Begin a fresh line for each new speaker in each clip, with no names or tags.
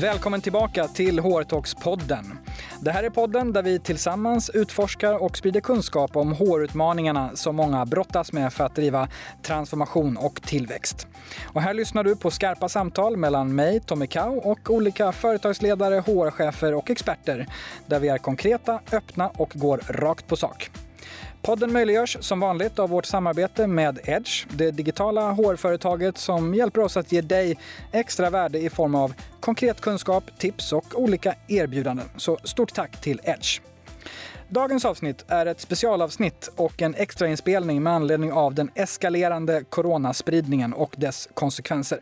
Välkommen tillbaka till HR-talks-podden. Det här är podden där vi tillsammans utforskar och sprider kunskap om HR-utmaningarna som många brottas med för att driva transformation och tillväxt. Och här lyssnar du på skarpa samtal mellan mig, Tommy Kau, och olika företagsledare, HR-chefer och experter där vi är konkreta, öppna och går rakt på sak. Podden möjliggörs som vanligt av vårt samarbete med Edge, det digitala HR-företaget som hjälper oss att ge dig extra värde i form av konkret kunskap, tips och olika erbjudanden. Så stort tack till Edge. Dagens avsnitt är ett specialavsnitt och en extrainspelning med anledning av den eskalerande coronaspridningen och dess konsekvenser.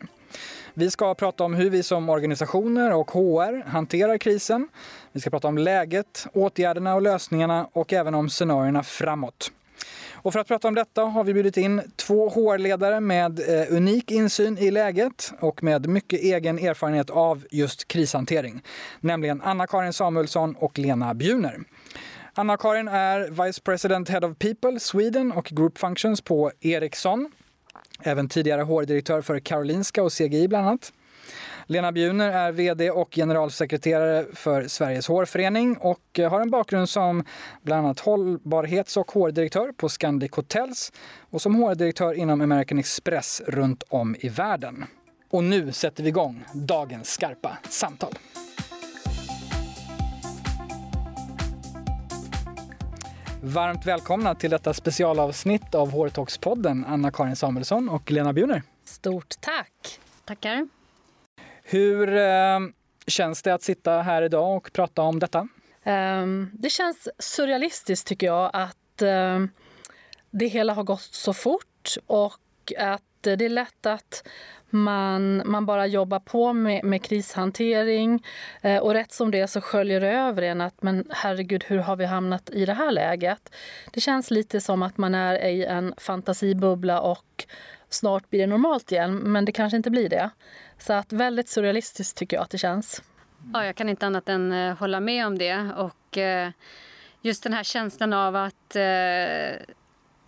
Vi ska prata om hur vi som organisationer och HR hanterar krisen. Vi ska prata om läget, åtgärderna och lösningarna och även om scenarierna framåt. Och för att prata om detta har vi bjudit in två HR-ledare med eh, unik insyn i läget och med mycket egen erfarenhet av just krishantering. Nämligen Anna-Karin Samuelsson och Lena Bjuner. Anna-Karin är Vice President Head of People Sweden och Group Functions på Ericsson. Även tidigare HR-direktör för Karolinska och CGI bland annat. Lena Bjuner är VD och generalsekreterare för Sveriges hårförening och eh, har en bakgrund som bland annat hållbarhets och hårdirektör på Scandic Hotels och som hårdirektör inom American Express runt om i världen. Och nu sätter vi igång dagens skarpa samtal. Varmt välkomna till detta specialavsnitt av Hårtalkspodden Anna-Karin Samuelsson och Lena Bjuner.
Stort tack!
Tackar.
Hur eh, känns det att sitta här idag och prata om detta?
Um, det känns surrealistiskt tycker jag att eh, det hela har gått så fort och att det är lätt att man, man bara jobbar på med, med krishantering eh, och rätt som det så sköljer det över en att men herregud, hur har vi hamnat i det här läget? Det känns lite som att man är i en fantasibubbla och snart blir det normalt igen, men det kanske inte blir det. Så att väldigt surrealistiskt tycker jag att det känns.
Ja, jag kan inte annat än eh, hålla med om det. Och eh, just den här känslan av att eh,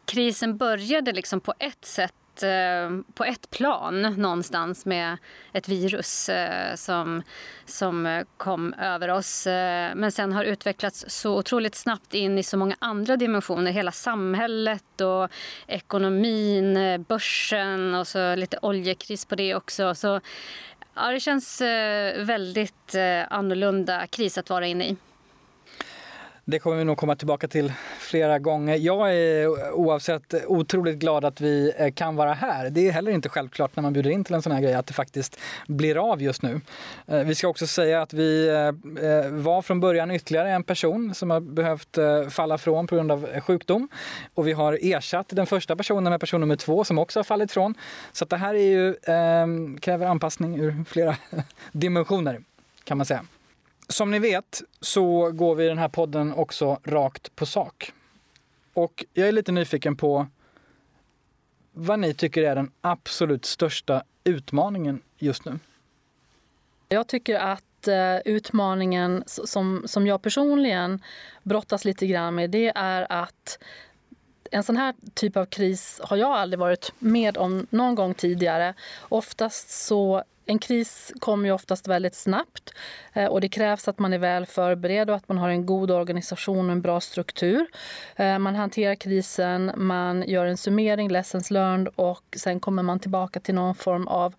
krisen började liksom på ett sätt Eh, på ett plan någonstans med ett virus eh, som, som eh, kom över oss. Men sen har utvecklats så otroligt snabbt in i så många andra dimensioner. Hela samhället och ekonomin, börsen och så lite oljekris på det också. Så ja, det känns väldigt annorlunda kris att vara inne i.
Det kommer vi nog komma tillbaka till flera gånger. Jag är oavsett otroligt glad att vi eh, kan vara här. Det är heller inte självklart när man bjuder in till en sån här grej att det faktiskt blir av just nu. Eh, vi ska också säga att vi eh, var från början ytterligare en person som har behövt falla från på grund av sjukdom. Och vi har ersatt den första personen med person nummer två som också har fallit från. Så det här är ju, ehm, kräver anpassning ur flera dimensioner kan man säga. Som ni vet så går vi i den här podden också rakt på sak. Och jag är lite nyfiken på vad ni tycker är den absolut största utmaningen just nu.
Jag tycker att eh, utmaningen som, som jag personligen brottas lite grann med det är att en sån här typ av kris har jag aldrig varit med om någon gång tidigare. Oftast så en kris kommer ju oftast väldigt snabbt eh, och det krävs att man är väl förberedd och att man har en god organisation och en bra struktur. Eh, man hanterar krisen, man gör en summering, lessons learned och sen kommer man tillbaka till någon form av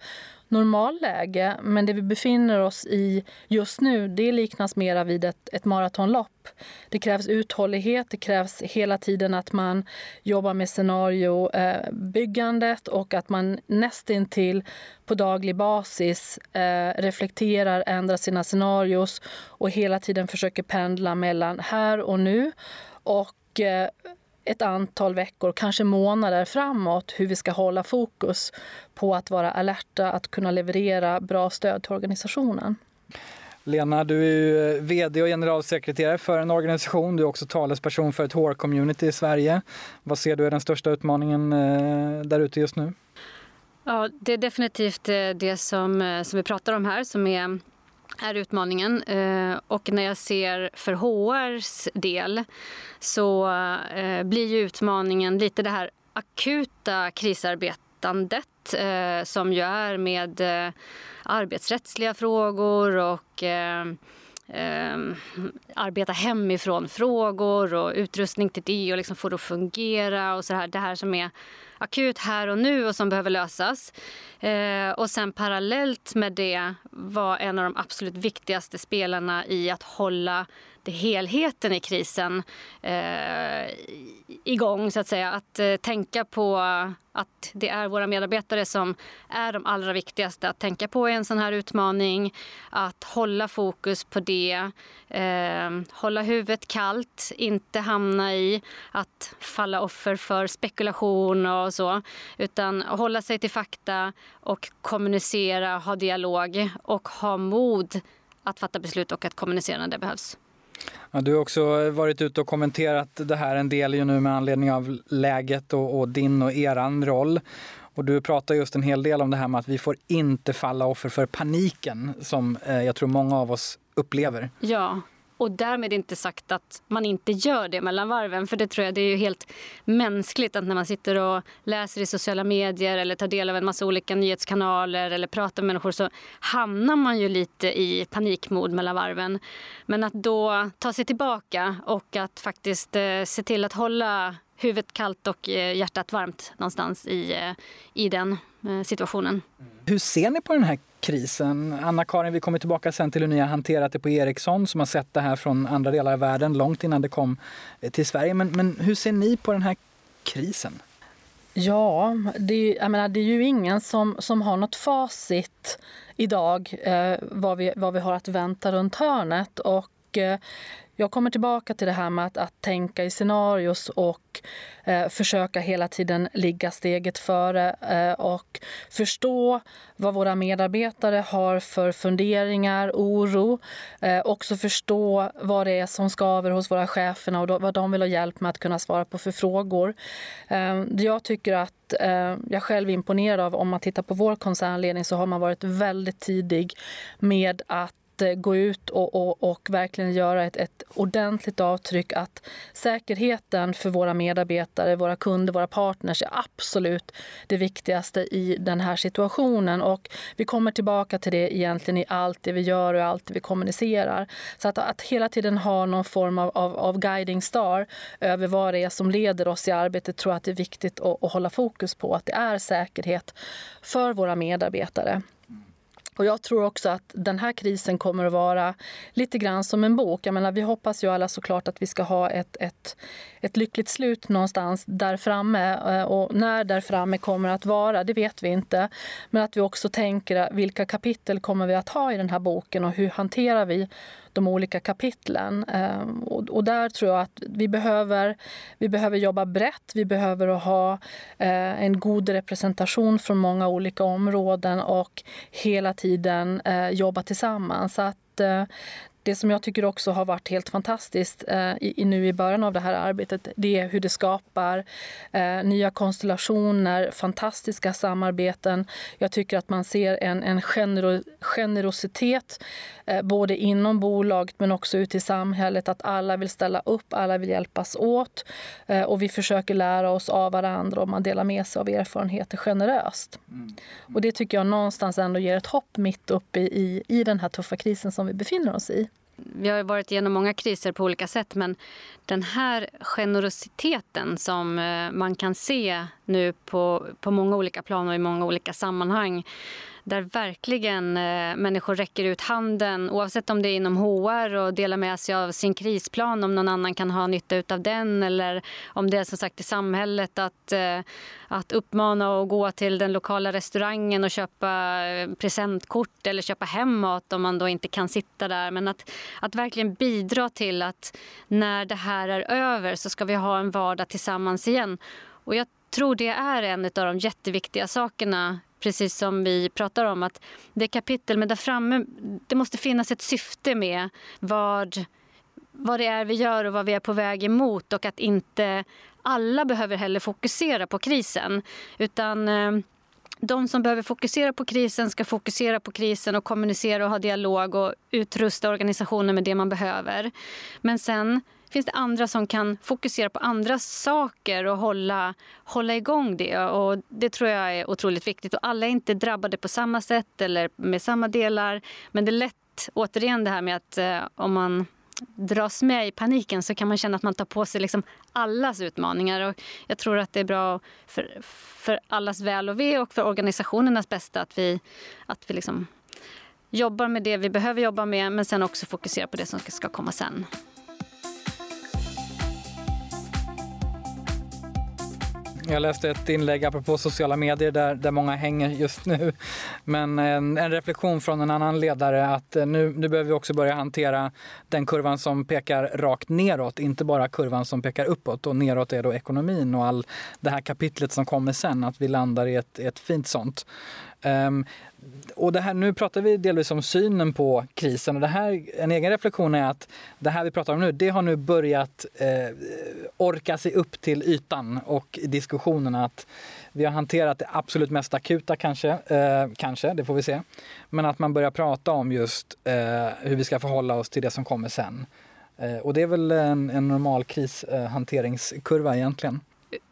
normalläge. Men det vi befinner oss i just nu, det liknas mera vid ett, ett maratonlopp. Det krävs uthållighet, det krävs hela tiden att man jobbar med scenariobyggandet eh, och att man nästintill på daglig basis eh, reflekterar, ändrar sina scenarios och hela tiden försöker pendla mellan här och nu och eh, ett antal veckor, kanske månader framåt hur vi ska hålla fokus på att vara alerta, att kunna leverera bra stöd till organisationen.
Lena, du är VD och generalsekreterare för en organisation. Du är också talesperson för ett HR-community i Sverige. Vad ser du är den största utmaningen eh, där ute just nu?
Ja, det är definitivt eh, det som, eh, som vi pratar om här som är är utmaningen. Eh, och när jag ser för HRs del så eh, blir ju utmaningen lite det här akuta krisarbetandet eh, som ju är med arbetsrättsliga frågor och eh, arbeta hemifrån frågor och utrustning till det och liksom få det att fungera och så här. Det här som är akut här och nu och som behöver lösas. Eh, och sen parallellt med det var en av de absolut viktigaste spelarna i att hålla det helheten i krisen eh, igång, så att säga. Att eh, tänka på att det är våra medarbetare som är de allra viktigaste att tänka på i en sån här utmaning. Att hålla fokus på det, eh, hålla huvudet kallt, inte hamna i att falla offer för spekulation och så. Utan hålla sig till fakta och kommunicera, ha dialog och ha mod att fatta beslut och att kommunicera när det behövs.
Ja, du har också eh, varit ute och kommenterat det här en del ju nu med anledning av läget och, och din och eran roll. Och du pratar just en hel del om det här med att vi får inte falla offer för paniken som eh, jag tror många av oss upplever.
Ja, och därmed inte sagt att man inte gör det mellan varven. För det tror jag det är ju helt mänskligt att när man sitter och läser i sociala medier eller tar del av en massa olika nyhetskanaler eller pratar med människor så hamnar man ju lite i panikmod mellan varven. Men att då ta sig tillbaka och att faktiskt eh, se till att hålla huvudet kallt och eh, hjärtat varmt någonstans i, eh, i den eh, situationen.
Hur ser ni på den här krisen? Anna-Karin, vi kommer tillbaka sen till hur ni har hanterat det på Ericsson som har sett det här från andra delar av världen långt innan det kom till Sverige. Men, men hur ser ni på den här krisen?
Ja, det, jag menar, det är ju ingen som, som har något facit idag eh, vad, vi, vad vi har att vänta runt hörnet. Och, eh, jag kommer tillbaka till det här med att, att tänka i scenarios och eh, försöka hela tiden ligga steget före eh, och förstå vad våra medarbetare har för funderingar, oro. Eh, också förstå vad det är som skaver hos våra chefer och då, vad de vill ha hjälp med att kunna svara på för frågor. Eh, jag tycker att eh, jag själv är imponerad av, om man tittar på vår koncernledning så har man varit väldigt tidig med att att eh, gå ut och, och, och verkligen göra ett, ett ordentligt avtryck att säkerheten för våra medarbetare, våra kunder, våra partners är absolut det viktigaste i den här situationen. Och vi kommer tillbaka till det egentligen i allt det vi gör och allt det vi kommunicerar. Så att, att hela tiden ha någon form av, av, av guiding star över vad det är som leder oss i arbetet tror jag att det är viktigt att, att hålla fokus på. Att det är säkerhet för våra medarbetare. Och jag tror också att den här krisen kommer att vara lite grann som en bok. Jag menar, vi hoppas ju alla såklart att vi ska ha ett, ett, ett lyckligt slut någonstans där framme. Eh, och när där framme kommer att vara, det vet vi inte. Men att vi också tänker vilka kapitel kommer vi att ha i den här boken och hur hanterar vi de olika kapitlen. Ehm, och, där tror jag att vi behöver, vi behöver jobba brett. Vi behöver ha eh, en god representation från många olika områden och hela tiden eh, jobba tillsammans. Så att, eh, det som jag tycker också har varit helt fantastiskt eh, i, nu i början av det här arbetet det är hur det skapar eh, nya konstellationer, fantastiska samarbeten. Jag tycker att man ser en, en genero, generositet eh, både inom bolaget men också ute i samhället. Att alla vill ställa upp, alla vill hjälpas åt eh, och vi försöker lära oss av varandra och man delar med sig av erfarenheter generöst. Mm. Och det tycker jag någonstans ändå ger ett hopp mitt uppe i, i den här tuffa krisen som vi befinner oss i.
Vi har varit igenom många kriser på olika sätt men den här generositeten som eh, man kan se nu på, på många olika plan och i många olika sammanhang där verkligen eh, människor räcker ut handen oavsett om det är inom HR och delar med sig av sin krisplan om någon annan kan ha nytta av den eller om det är som sagt i samhället att, eh, att uppmana och gå till den lokala restaurangen och köpa eh, presentkort eller köpa hem mat om man då inte kan sitta där. Men att, att verkligen bidra till att när det här är över så ska vi ha en vardag tillsammans igen. Och jag tror det är en av de jätteviktiga sakerna precis som vi pratar om. att Det kapitel, men där framme, det måste finnas ett syfte med vad, vad det är vi gör och vad vi är på väg emot och att inte alla behöver heller fokusera på krisen. Utan eh, de som behöver fokusera på krisen ska fokusera på krisen och kommunicera och ha dialog och utrusta organisationen med det man behöver. Men sen finns det andra som kan fokusera på andra saker och hålla, hålla igång det. Och det tror jag är otroligt viktigt. Och alla är inte drabbade på samma sätt eller med samma delar. Men det är lätt, återigen det här med att eh, om man dras med i paniken så kan man känna att man tar på sig liksom allas utmaningar. Och jag tror att det är bra för, för allas väl och ve och för organisationernas bästa att vi, att vi liksom jobbar med det vi behöver jobba med men sen också fokuserar på det som ska komma sen.
Jag läste ett inlägg apropå sociala medier där, där många hänger just nu. Men en, en reflektion från en annan ledare att eh, nu, nu behöver vi också börja hantera den kurvan som pekar rakt neråt, inte bara kurvan som pekar uppåt. Och neråt är då ekonomin och all det här kapitlet som kommer sen, att vi landar i ett, ett fint sånt. Um, och det här, nu pratar vi delvis om synen på krisen och det här, en egen reflektion är att det här vi pratar om nu, det har nu börjat eh, orka sig upp till ytan och diskussionerna att vi har hanterat det absolut mest akuta kanske, eh, kanske, det får vi se. Men att man börjar prata om just eh, hur vi ska förhålla oss till det som kommer sen. Eh, och det är väl en, en normal krishanteringskurva egentligen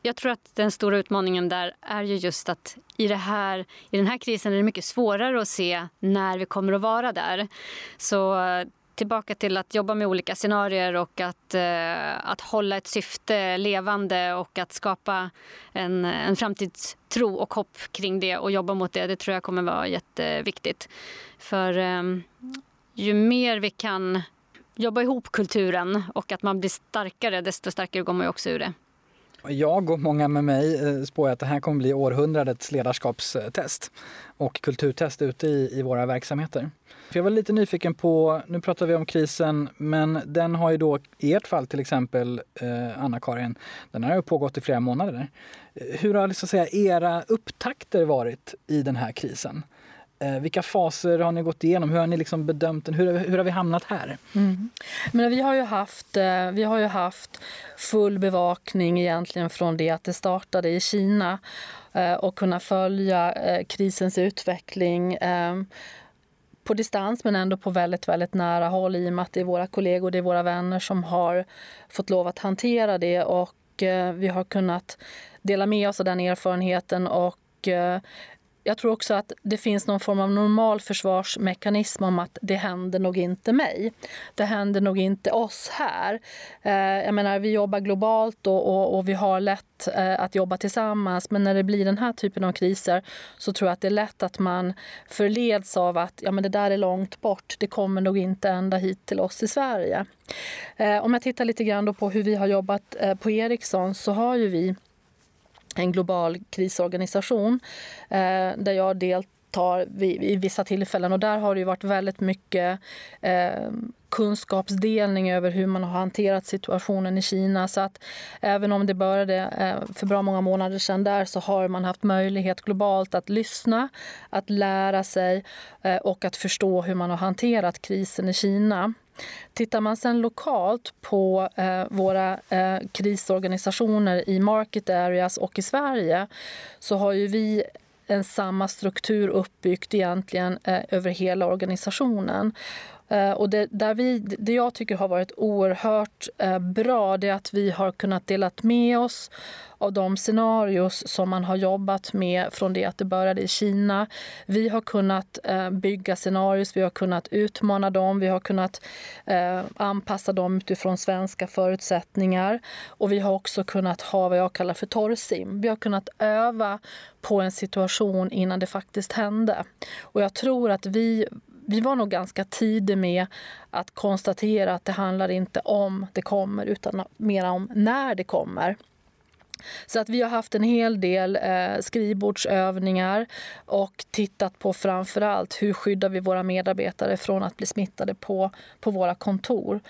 jag tror att den stora utmaningen där är ju just att i, det här, i den här krisen är det mycket svårare att se när vi kommer att vara där. Så eh, tillbaka till att jobba med olika scenarier och att, eh, att hålla ett syfte levande och att skapa en, en framtidstro och hopp kring det och jobba mot det. Det tror jag kommer vara jätteviktigt. För eh, ju mer vi kan jobba ihop kulturen och att man blir starkare, desto starkare går man också ur det.
Jag och många med mig eh, spår att det här kommer bli århundradets ledarskapstest och kulturtest ute i, i våra verksamheter. För jag var lite nyfiken på, nu pratar vi om krisen, men den har ju då i ert fall till exempel, eh, Anna-Karin, den har ju pågått i flera månader. Eh, hur har liksom, säga, era upptakter varit i den här krisen? Eh, vilka faser har ni gått igenom? Hur har ni liksom bedömt den? Hur, hur har vi hamnat här? Mm.
Men vi, har ju haft, eh, vi har ju haft full bevakning egentligen från det att det startade i Kina eh, och kunna följa eh, krisens utveckling eh, på distans men ändå på väldigt, väldigt nära håll i och med att det är våra kollegor, det är våra vänner som har fått lov att hantera det och eh, vi har kunnat dela med oss av den erfarenheten och jag tror också att det finns någon form av normal försvarsmekanism om att det händer nog inte mig. Det händer nog inte oss här. Eh, jag menar, vi jobbar globalt och, och, och vi har lätt eh, att jobba tillsammans. Men när det blir den här typen av kriser så tror jag att det är lätt att man förleds av att ja, men det där är långt bort. Det kommer nog inte ända hit till oss i Sverige. Eh, om jag tittar lite grann på hur vi har jobbat på Ericsson så har ju vi en global krisorganisation eh, där jag deltar vid, vid vissa tillfällen. Och där har det varit väldigt mycket eh, kunskapsdelning över hur man har hanterat situationen i Kina. Så att även om det började eh, för bra många månader sedan där så har man haft möjlighet globalt att lyssna, att lära sig eh, och att förstå hur man har hanterat krisen i Kina. Tittar man sen lokalt på eh, våra eh, krisorganisationer i market areas och i Sverige så har ju vi en samma struktur uppbyggt egentligen eh, över hela organisationen. Eh, och det, där vi, det jag tycker har varit oerhört eh, bra det är att vi har kunnat dela med oss av de scenarios som man har jobbat med från det att det började i Kina. Vi har kunnat eh, bygga scenarios, vi har kunnat utmana dem, vi har kunnat anpassa dem utifrån svenska förutsättningar. Och vi har också kunnat ha vad jag kallar för torrsim. Vi har kunnat öva på en situation innan det faktiskt hände. Och jag tror att vi vi var nog ganska tidiga med att konstatera att det handlar inte om det kommer utan mer om när det kommer. Så att vi har haft en hel del eh, skrivbordsövningar och tittat på framför allt hur skyddar vi våra medarbetare från att bli smittade på, på våra kontor.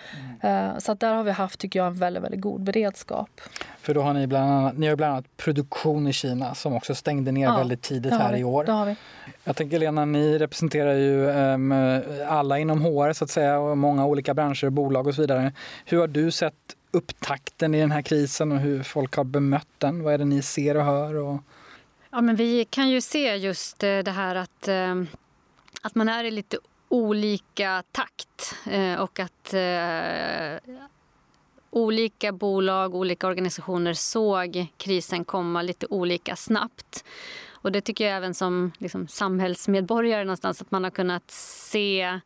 Mm. Eh, så att där har vi haft, tycker jag, en väldigt, väldigt god beredskap.
För då har ni bland annat, ni har bland annat produktion i Kina som också stängde ner ja, väldigt tidigt här i år.
Det har vi.
Jag tänker Lena, ni representerar ju um, alla inom HR så att säga och många olika branscher, bolag och så vidare. Hur har du sett upptakten i den här krisen och hur folk har bemött den? Vad är det ni ser och hör? Och...
Ja, men vi kan ju se just eh, det här att, eh, att man är i lite olika takt eh, och att olika bolag, olika organisationer såg krisen komma lite olika snabbt. Och det tycker jag även som liksom, samhällsmedborgare någonstans att man har kunnat se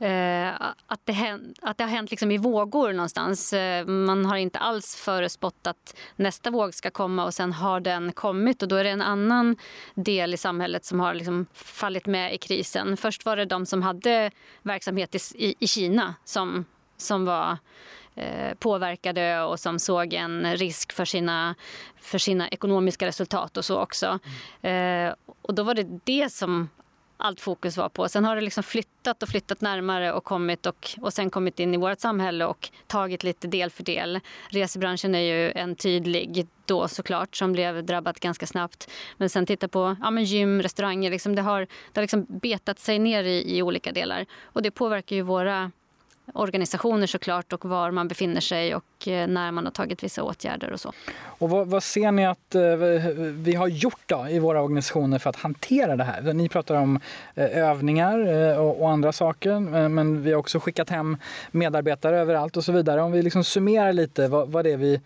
Eh, att, det hänt, att det har hänt liksom i vågor någonstans. Eh, man har inte alls förespått att nästa våg ska komma och sen har den kommit och då är det en annan del i samhället som har liksom fallit med i krisen. Först var det de som hade verksamhet i, i, i Kina som, som var eh, påverkade och som såg en risk för sina, för sina ekonomiska resultat och så också. Mm. Och då var det det som allt fokus var på. Sen har det liksom flyttat och flyttat närmare och kommit och, och sen kommit in i vårt samhälle och tagit lite del för del. Resebranschen är ju en tydlig då såklart som blev drabbat ganska snabbt. Men sen titta på ja, men gym, restauranger. Liksom det har, det har liksom betat sig ner i, i olika delar. Och det påverkar ju våra organisationer såklart och var man befinner sig och eh, när man har tagit vissa åtgärder och så.
Och vad, vad ser ni att eh, vi har gjort då i våra organisationer för att hantera det här? Ni pratar om eh, övningar och, och andra saker, men vi har också skickat hem medarbetare överallt och så vidare. Om vi liksom summerar lite vad, vad det är vi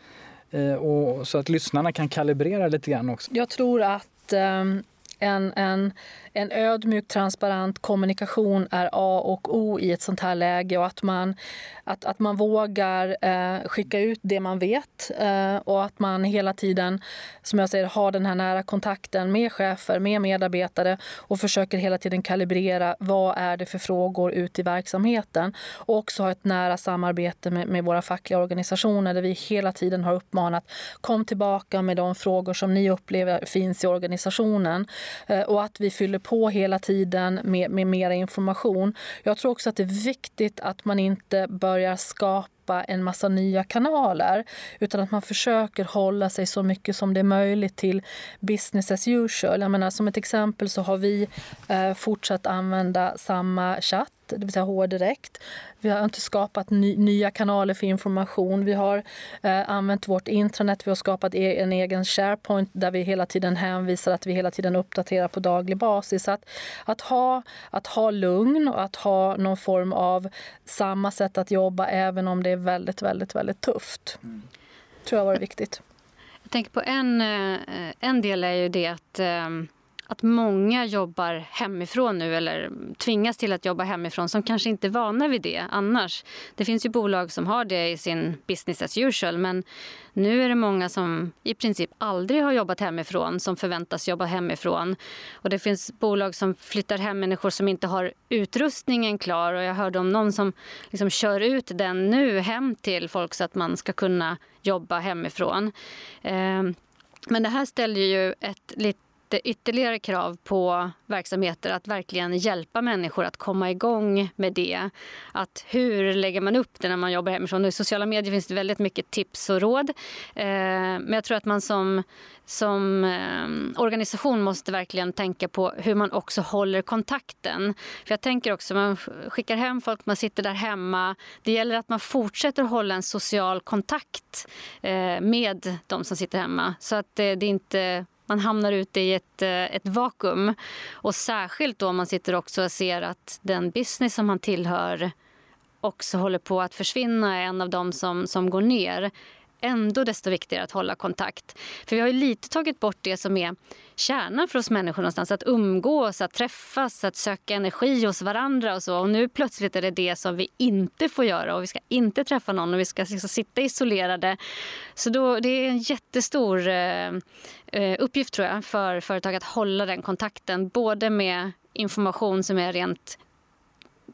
och så att lyssnarna kan kalibrera lite grann också.
Jag tror att um en, en, en ödmjuk, transparent kommunikation är A och O i ett sånt här läge och att man, att, att man vågar eh, skicka ut det man vet eh, och att man hela tiden, som jag säger, har den här nära kontakten med chefer, med medarbetare och försöker hela tiden kalibrera vad är det för frågor ut i verksamheten. Och också ha ett nära samarbete med, med våra fackliga organisationer där vi hela tiden har uppmanat kom tillbaka med de frågor som ni upplever finns i organisationen. Eh, och att vi fyller på hela tiden med, med mer information. Jag tror också att det är viktigt att man inte börjar skapa en massa nya kanaler utan att man försöker hålla sig så mycket som det är möjligt till business as usual. Jag menar, som ett exempel så har vi eh, fortsatt använda samma chatt det vill säga HR Direkt. Vi har inte skapat ny, nya kanaler för information. Vi har eh, använt vårt intranät. Vi har skapat e en egen SharePoint där vi hela tiden hänvisar att vi hela tiden uppdaterar på daglig basis. Att, att, ha, att ha lugn och att ha någon form av samma sätt att jobba även om det är väldigt, väldigt, väldigt tufft. Mm. tror jag var viktigt.
Jag tänker på en, eh, en del är ju det att um att många jobbar hemifrån nu eller tvingas till att jobba hemifrån som kanske inte är vana vid det annars. Det finns ju bolag som har det i sin business as usual men nu är det många som i princip aldrig har jobbat hemifrån som förväntas jobba hemifrån. Och det finns bolag som flyttar hem människor som inte har utrustningen klar och jag hörde om någon som liksom kör ut den nu hem till folk så att man ska kunna jobba hemifrån. Eh, men det här ställer ju ett lite ytterligare krav på verksamheter att verkligen hjälpa människor att komma igång med det. Att hur lägger man upp det när man jobbar hemifrån? I sociala medier finns det väldigt mycket tips och råd. Eh, men jag tror att man som, som eh, organisation måste verkligen tänka på hur man också håller kontakten. För jag tänker också, man skickar hem folk, man sitter där hemma. Det gäller att man fortsätter hålla en social kontakt eh, med de som sitter hemma. Så att det inte man hamnar ute i ett, eh, ett vakuum. Och särskilt då om man sitter också och ser att den business som man tillhör också håller på att försvinna, är en av dem som, som går ner ändå desto viktigare att hålla kontakt. För vi har ju lite tagit bort det som är kärnan för oss människor någonstans. Att umgås, att träffas, att söka energi hos varandra och så. Och nu plötsligt är det det som vi inte får göra och vi ska inte träffa någon och vi ska liksom sitta isolerade. Så då, det är en jättestor eh, Eh, uppgift tror jag för företag att hålla den kontakten. Både med information som är rent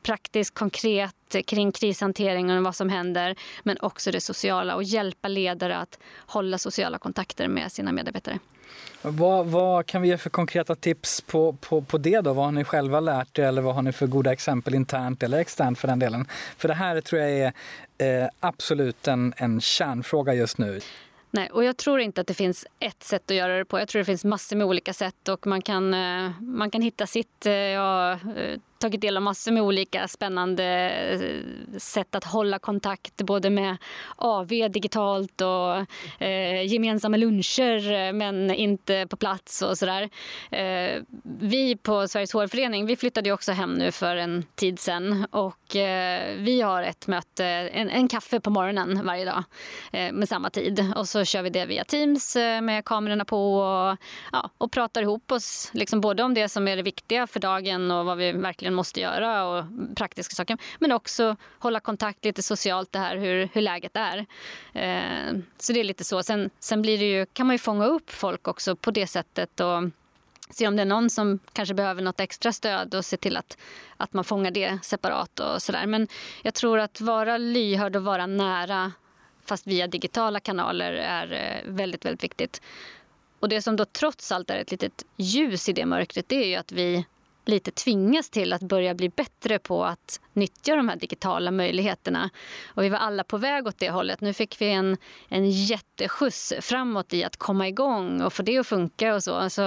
praktiskt, konkret kring krishanteringen och vad som händer men också det sociala och hjälpa ledare att hålla sociala kontakter med sina medarbetare.
Vad, vad, kan vi ge för konkreta tips på, på, på det då? Vad har ni själva lärt er eller vad har ni för goda exempel internt eller externt för den delen? För det här tror jag är eh, absolut en, en kärnfråga just nu.
Nej, och jag tror inte att det finns ett sätt att göra det på. Jag tror det finns massor med olika sätt och man kan, eh, man kan hitta sitt. Eh, jag eh, tagit del av massor med olika spännande eh, sätt att hålla kontakt både med AV digitalt och eh, gemensamma luncher eh, men inte på plats och sådär. Eh, vi på Sveriges hårförening vi flyttade också hem nu för en tid sen och eh, vi har ett möte, en, en, kaffe på morgonen varje dag eh, med samma tid och så kör vi det via Teams eh, med kamerorna på och, ja, och pratar ihop oss liksom både om det som är det viktiga för dagen och vad vi verkligen måste göra och praktiska saker men också hålla kontakt lite socialt det här hur, hur läget är. Eh, så det är lite så. Sen, sen blir det ju, kan man ju fånga upp folk också på det sättet och se om det är någon som kanske behöver något extra stöd och se till att, att man fångar det separat och sådär. Men jag tror att vara lyhörd och vara nära fast via digitala kanaler är eh, väldigt, väldigt viktigt. Och det som då trots allt är ett litet ljus i det mörkret det är ju att vi lite tvingas till att börja bli bättre på att nyttja de här digitala möjligheterna. Och vi var alla på väg åt det hållet. Nu fick vi en, en jätteskjuts framåt i att komma igång och få det att funka och så. Alltså,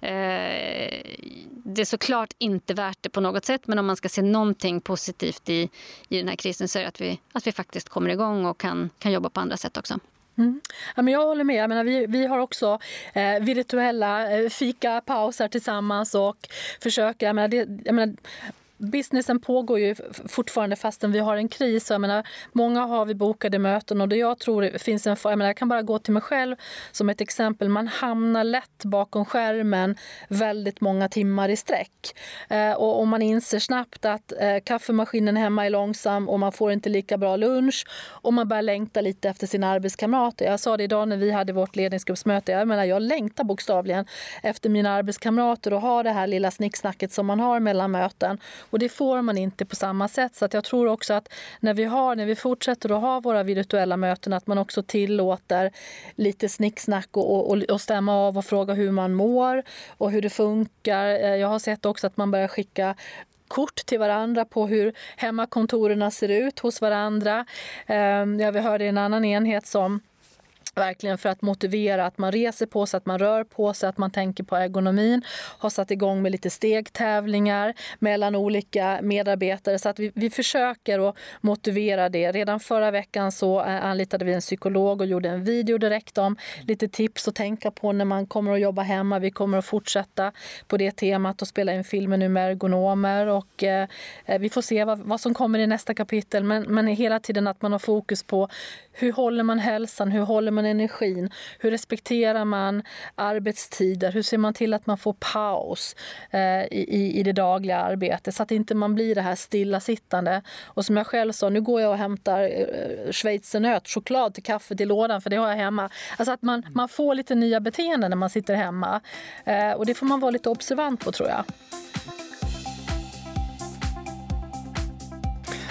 eh, det är såklart inte värt det på något sätt men om man ska se någonting positivt i, i den här krisen så är det att vi, att vi faktiskt kommer igång och kan, kan jobba på andra sätt också.
Mm. Ja, men jag håller med. Jag menar, vi, vi har också eh, virtuella eh, fika-pauser tillsammans och försöker... Jag menar, det, jag menar, businessen pågår ju fortfarande fastän vi har en kris. Jag menar, många har vi bokade möten och det jag tror finns en jag, menar, jag kan bara gå till mig själv som ett exempel. Man hamnar lätt bakom skärmen väldigt många timmar i sträck. Eh, och, och, man inser snabbt att eh, kaffemaskinen hemma är långsam och man får inte lika bra lunch och man börjar längta lite efter sina arbetskamrater. Jag sa det idag när vi hade vårt ledningsgruppsmöte. Jag menar, jag längtar bokstavligen efter mina arbetskamrater och ha det här lilla snicksnacket som man har mellan möten. Och det får man inte på samma sätt. Så att jag tror också att när vi, har, när vi fortsätter att ha våra virtuella möten att man också tillåter lite snicksnack och, och, och stämma av och fråga hur man mår och hur det funkar. Eh, jag har sett också att man börjar skicka kort till varandra på hur hemmakontoren ser ut hos varandra. Eh, ja, vi hörde en annan enhet som verkligen för att motivera att man reser på sig, att man rör på sig, att man tänker på ergonomin. Har satt igång med lite stegtävlingar mellan olika medarbetare så att vi, vi försöker att motivera det. Redan förra veckan så eh, anlitade vi en psykolog och gjorde en video direkt om lite tips att tänka på när man kommer att jobba hemma. Vi kommer att fortsätta på det temat och spela in filmer nu med ergonomer och eh, eh, vi får se vad, vad som kommer i nästa kapitel. Men, men hela tiden att man har fokus på hur håller man hälsan, hur håller man energin? Hur respekterar man arbetstider? Hur ser man till att man får paus eh, i, i det dagliga arbetet så att inte man blir det här stillasittande? Och som jag själv sa, nu går jag och hämtar eh, schweizernöt, choklad till kaffet i lådan för det har jag hemma. Alltså att man, man får lite nya beteenden när man sitter hemma. Eh, och det får man vara lite observant på tror jag.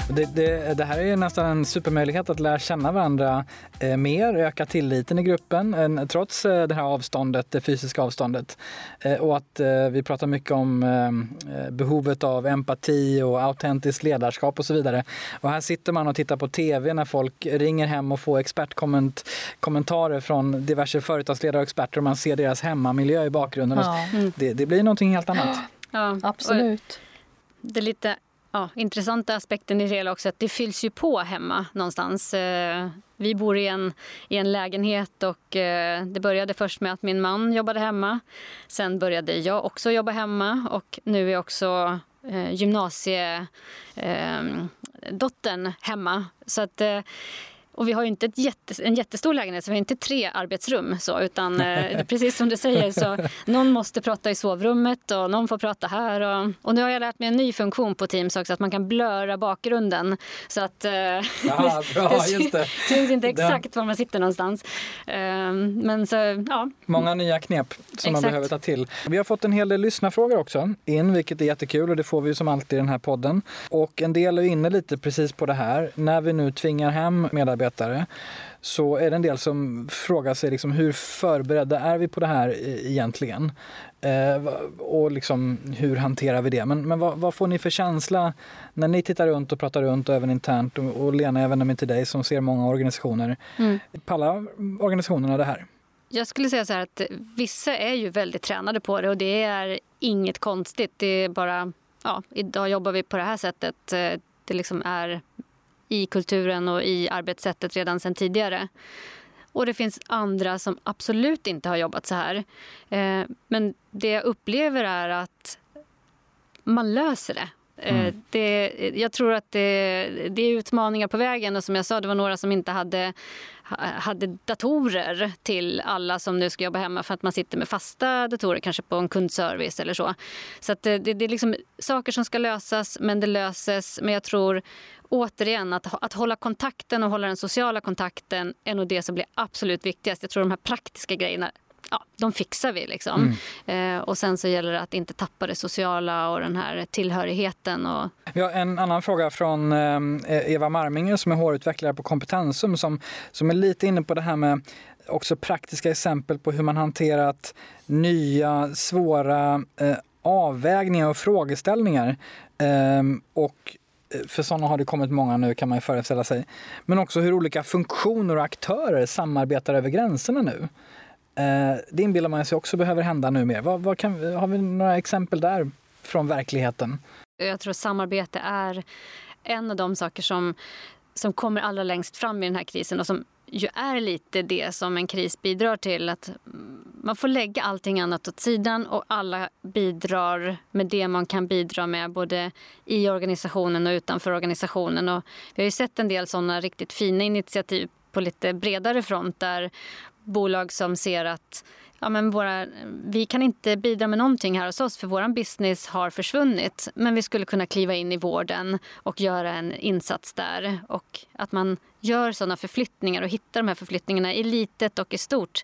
Det, det, det, här är nästan en supermöjlighet att lära känna varandra eh, mer, öka tilliten i gruppen eh, trots eh, det här avståndet, det fysiska avståndet. Eh, och att eh, vi pratar mycket om eh, behovet av empati och autentiskt ledarskap och så vidare. Och här sitter man och tittar på tv när folk ringer hem och får expertkommentarer från diverse företagsledare och experter och man ser deras hemmamiljö i bakgrunden. Ja. Mm. Det, det blir någonting helt annat.
Ja, absolut.
Det är lite ja, intressanta aspekten i det hela också att det fylls ju på hemma någonstans. Eh, vi bor i en, i en lägenhet och eh, det började först med att min man jobbade hemma. Sen började jag också jobba hemma och nu är också eh, gymnasiedottern hemma. Så att och vi har ju inte ett jätte, en jättestor lägenhet, så vi har inte tre arbetsrum. Så, utan eh, precis som du säger, så någon måste prata i sovrummet och någon får prata här. Och, och nu har jag lärt mig en ny funktion på Teams också, att man kan blöra bakgrunden. Så att eh,
Jaha, bra, det,
just det. syns inte exakt var man sitter någonstans. Eh, men så, ja.
Många nya knep som exakt. man behöver ta till. Vi har fått en hel del lyssnarfrågor också in, vilket är jättekul och det får vi som alltid i den här podden. Och en del är inne lite precis på det här. När vi nu tvingar hem medarbetare medarbetare så är det en del som frågar sig liksom, hur förberedda är vi på det här egentligen? Eh, och liksom, hur hanterar vi det? Men, men vad, vad, får ni för känsla när ni tittar runt och pratar runt och även internt? Och, och Lena, jag vänder mig till dig som ser många organisationer. Mm. Pallar organisationerna det här?
Jag skulle säga så att vissa är ju väldigt tränade på det och det är inget konstigt. Det är bara ja, idag jobbar vi på det här sättet. Det liksom är i kulturen och i arbetssättet redan sedan tidigare. Och det finns andra som absolut inte har jobbat så här. Men det jag upplever är att man löser det. Eh, mm. Det, jag tror att det, det, är utmaningar på vägen och som jag sa, det var några som inte hade, hade datorer till alla som nu ska jobba hemma för att man sitter med fasta datorer, kanske på en kundservice eller så. Så det, det, är liksom saker som ska lösas, men det löses. Men jag tror återigen att, att hålla kontakten och hålla den sociala kontakten är nog det som blir absolut viktigast. Jag tror de här praktiska grejerna ja, de fixar vi. Liksom. Mm. Eh, och sen så gäller det att inte tappa det sociala och den här tillhörigheten. Och...
Vi har en annan fråga från eh, Eva Marminger som är hårutvecklare på Kompetensum som, som är lite inne på det här med också praktiska exempel på hur man hanterat nya svåra eh, avvägningar och frågeställningar. Ehm, och Eh, för sådana har det kommit många nu kan man ju föreställa sig. Men också hur olika funktioner och aktörer samarbetar över gränserna nu. Eh, det inbillar man sig också behöver hända nu mer. Vad, vad kan, har vi några exempel där från verkligheten?
Jag tror samarbete är en av de saker som, som kommer allra längst fram i den här krisen och som ju är lite det som en kris bidrar till. Att man får lägga allting annat åt sidan och alla bidrar med det man kan bidra med både i organisationen och utanför organisationen. Och vi har ju sett en del såna riktigt fina initiativ på lite bredare front där bolag som ser att ja, men våra, vi kan inte bidra med någonting här hos oss för vår business har försvunnit. Men vi skulle kunna kliva in i vården och göra en insats där. Och att man gör sådana förflyttningar och hittar de här förflyttningarna i litet och i stort.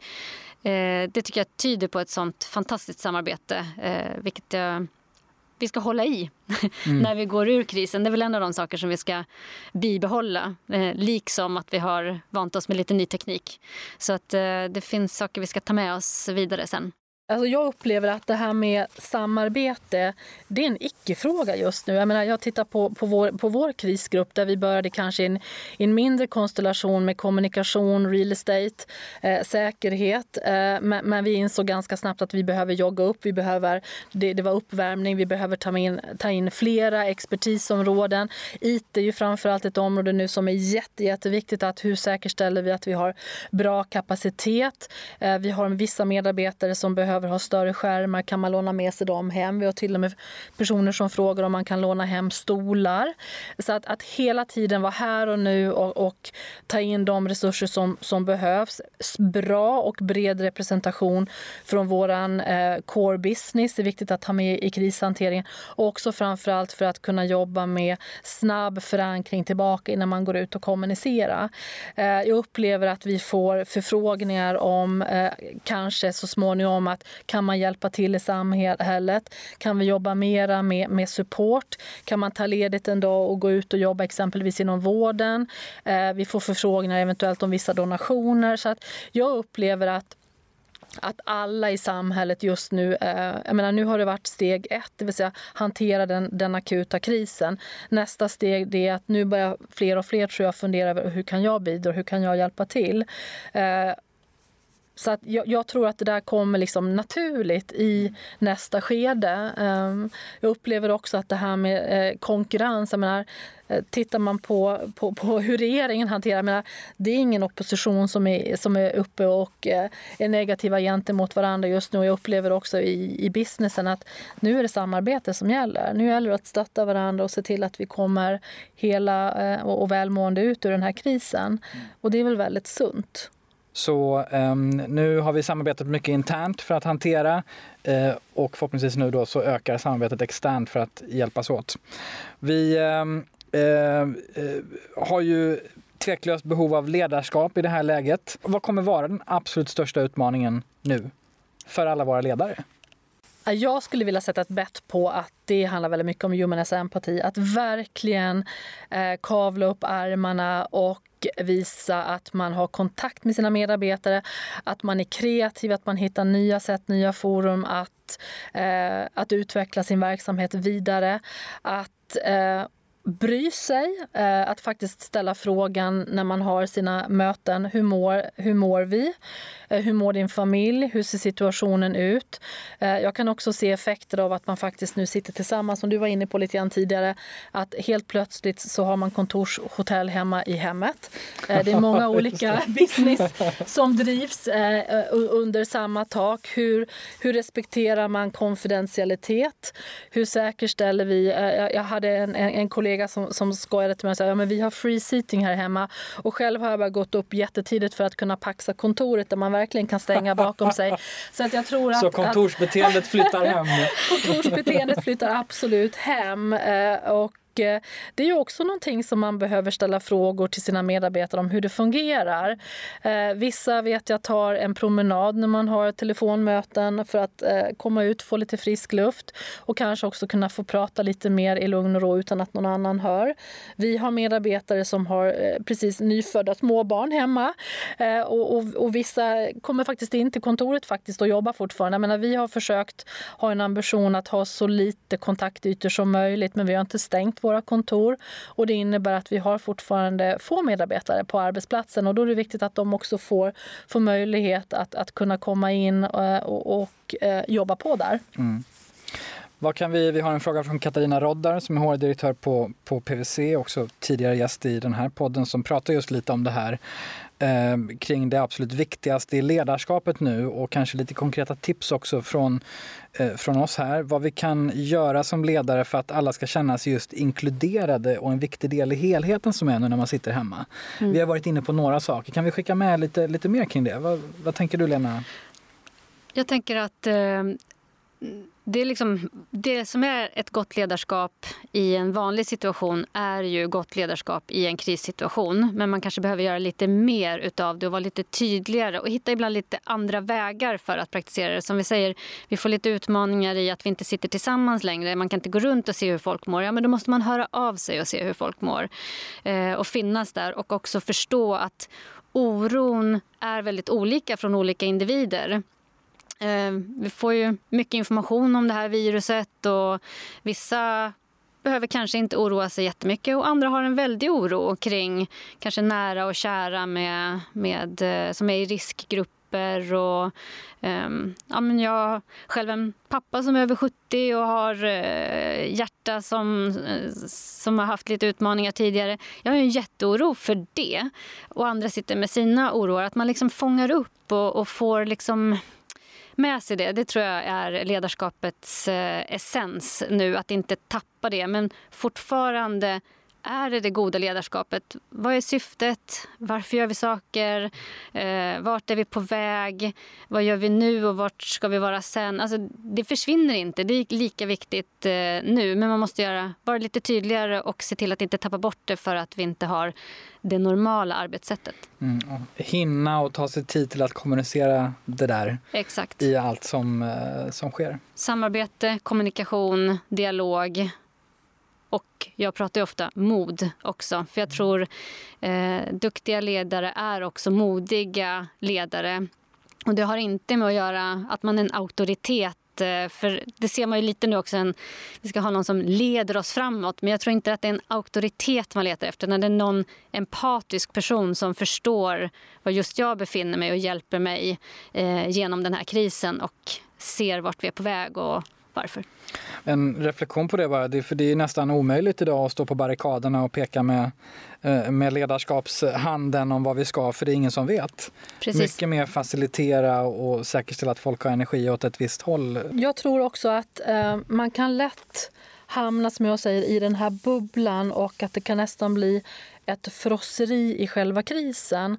Eh, det tycker jag tyder på ett sånt fantastiskt samarbete, eh, vilket jag vi ska hålla i mm. när vi går ur krisen. Det är väl en av de saker som vi ska bibehålla. Eh, liksom att vi har vant oss med lite ny teknik. Så att eh, det finns saker vi ska ta med oss vidare sen.
Alltså jag upplever att det här med samarbete, det är en icke-fråga just nu. Jag, menar, jag tittar på, på, vår, på vår krisgrupp där vi började kanske i en, en mindre konstellation med kommunikation, real estate, eh, säkerhet. Eh, men, men, vi insåg ganska snabbt att vi behöver jogga upp, vi behöver, det, det var uppvärmning, vi behöver ta in, ta in flera expertisområden. IT är ju framförallt ett område nu som är jätte, jätteviktigt. Att hur säkerställer vi att vi har bra kapacitet? Eh, vi har vissa medarbetare som behöver behöver ha större skärmar, kan man låna med sig dem hem? Vi har till och med personer som frågar om man kan låna hem stolar. Så att, att hela tiden vara här och nu och, och ta in de resurser som, som behövs. Bra och bred representation från vår eh, core business är viktigt att ha med i krishanteringen. Och också framförallt för att kunna jobba med snabb förankring tillbaka innan man går ut och kommunicerar. Eh, jag upplever att vi får förfrågningar om eh, kanske så småningom att kan man hjälpa till i samhället? Kan vi jobba mera med, med support? Kan man ta ledigt en dag och gå ut och jobba exempelvis inom vården? Eh, vi får förfrågningar eventuellt om vissa donationer. Så att jag upplever att att alla i samhället just nu... Eh, jag menar, nu har det varit steg ett, det vill säga hantera den, den akuta krisen. Nästa steg det är att nu börjar fler och fler tror jag fundera över hur kan jag bidra, hur kan jag hjälpa till? Eh, så att jag, jag, tror att det där kommer liksom naturligt i nästa skede. Ehm, jag upplever också att det här med eh, konkurrens, jag menar, eh, tittar man på, på, på hur regeringen hanterar menar, det är ingen opposition som är, som är uppe och eh, är negativa gentemot varandra just nu. Jag upplever också i, i businessen att nu är det samarbete som gäller. Nu gäller det att stötta varandra och se till att vi kommer hela och, välmående ut ur den här krisen. Och det är väl väldigt sunt.
Så um, nu har vi samarbetat mycket internt för att hantera uh, och förhoppningsvis nu då så ökar samarbetet externt för att hjälpas åt. Vi um, uh, har ju tveklöst behov av ledarskap i det här läget. Vad kommer vara den absolut största utmaningen nu för alla våra ledare?
Jag skulle vilja sätta ett bett på att det handlar väldigt mycket om humaness empati. Att verkligen eh, kavla upp armarna och visa att man har kontakt med sina medarbetare, att man är kreativ, att man hittar nya sätt, nya forum att, eh, att utveckla sin verksamhet vidare. Att eh, bry sig, eh, att faktiskt ställa frågan när man har sina möten. Hur mår, hur mår vi? Eh, hur mår din familj? Hur ser situationen ut? Eh, jag kan också se effekter av att man faktiskt nu sitter tillsammans, som du var inne på lite grann tidigare, att helt plötsligt så har man kontorshotell hemma i hemmet. Det är många olika business som drivs under samma tak. Hur, hur respekterar man konfidentialitet? Hur säkerställer vi... Jag hade en, en, en kollega kollega som, som skojade till mig och sa ja, men vi har free seating här hemma. Och själv har jag bara gått upp jättetidigt för att kunna paxa kontoret där man verkligen kan stänga bakom sig.
Så, att jag tror att, så kontorsbeteendet flyttar hem?
kontorsbeteendet flyttar absolut hem. Eh, och Eh, det är också någonting som man behöver ställa frågor till sina medarbetare om hur det fungerar. Eh, vissa vet jag tar en promenad när man har telefonmöten för att eh, komma ut, få lite frisk luft och kanske också kunna få prata lite mer i lugn och ro utan att någon annan hör. Vi har medarbetare som har precis nyfödda småbarn hemma och, och, och, vissa kommer faktiskt in till kontoret faktiskt och jobbar fortfarande. Jag menar, vi har försökt ha en ambition att ha så lite kontaktytor som möjligt men vi har inte stängt våra kontor och det innebär att vi har fortfarande få medarbetare på arbetsplatsen och då är det viktigt att de också får, får möjlighet att, att kunna komma in eh, och, och eh, jobba på där. Mm.
Vad kan vi, vi har en fråga från Katarina Roddar som är HR-direktör på, på PWC, också tidigare gäst i den här podden som pratar just lite om det här eh, kring det absolut viktigaste i ledarskapet nu och kanske lite konkreta tips också från, eh, från oss här. Vad vi kan göra som ledare för att alla ska känna sig just inkluderade och en viktig del i helheten som är nu när man sitter hemma. Mm. Vi har varit inne på några saker. Kan vi skicka med lite, lite mer kring det? Vad, vad tänker du Lena?
Jag tänker att eh, det, är liksom, det som är ett gott ledarskap i en vanlig situation är ju gott ledarskap i en krissituation. Men man kanske behöver göra lite mer utav det och vara lite tydligare och hitta ibland lite andra vägar för att praktisera det. Som vi säger, vi får lite utmaningar i att vi inte sitter tillsammans längre. Man kan inte gå runt och se hur folk mår. Ja, men då måste man höra av sig och se hur folk mår. Eh, och finnas där och också förstå att oron är väldigt olika från olika individer. Ehm, vi får ju mycket information om det här viruset och vissa behöver kanske inte oroa sig jättemycket och andra har en väldig oro kring kanske nära och kära med, med, eh, som är i riskgrupper. Och, um, ja, men jag har själv en pappa som är över 70 och har uh, hjärta som, eh, som har haft lite utmaningar tidigare. Jag har en jätteoro för det. Och andra sitter med sina oroar. Att man liksom fångar upp och, och får liksom med sig det. Det tror jag är ledarskapets eh, essens nu, att inte tappa det. Men fortfarande är det det goda ledarskapet? Vad är syftet? Varför gör vi saker? Eh, vart är vi på väg? Vad gör vi nu och vart ska vi vara sen? Alltså, det försvinner inte. Det är lika viktigt eh, nu. Men man måste göra, vara lite tydligare och se till att inte tappa bort det för att vi inte har det normala arbetssättet. Mm,
hinna och ta sig tid till att kommunicera det där
Exakt.
i allt som, eh, som sker.
Samarbete, kommunikation, dialog och jag pratar ju ofta mod också. För jag tror eh, duktiga ledare är också modiga ledare. Och det har inte med att göra att man är en auktoritet eh, för det ser man ju lite nu också. En, vi ska ha någon som leder oss framåt. Men jag tror inte att det är en auktoritet man letar efter. När det är någon empatisk person som förstår var just jag befinner mig och hjälper mig eh, genom den här krisen och ser vart vi är på väg och varför.
En reflektion på det bara, för det är nästan omöjligt idag att stå på barrikaderna och peka med, eh, med ledarskapshanden om vad vi ska, för det är ingen som vet. Precis. Mycket mer facilitera och säkerställa att folk har energi åt ett visst håll.
Jag tror också att eh, man kan lätt hamna, som jag säger, i den här bubblan och att det kan nästan bli ett frosseri i själva krisen.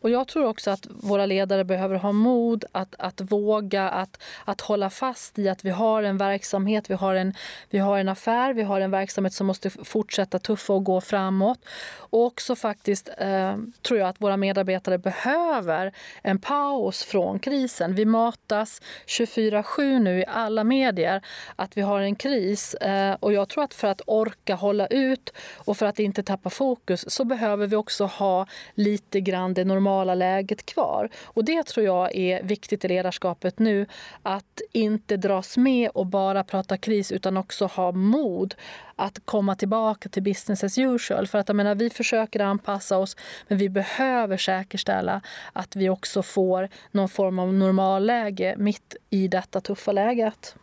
Och jag tror också att våra ledare behöver ha mod att, att våga att, att hålla fast i att vi har en verksamhet, vi har en, vi har en affär, vi har en verksamhet som måste fortsätta tuffa och gå framåt. Och också faktiskt eh, tror jag att våra medarbetare behöver en paus från krisen. Vi matas 24-7 nu i alla medier att vi har en kris. Eh, och jag tror att för att orka hålla ut och för att inte tappa fokus så behöver vi också ha lite grann det normala normala läget kvar. Och det tror jag är viktigt i ledarskapet nu. Att inte dras med och bara prata kris utan också ha mod att komma tillbaka till business as usual. För att jag menar, vi försöker anpassa oss men vi behöver säkerställa att vi också får någon form av normalläge mitt i detta tuffa läget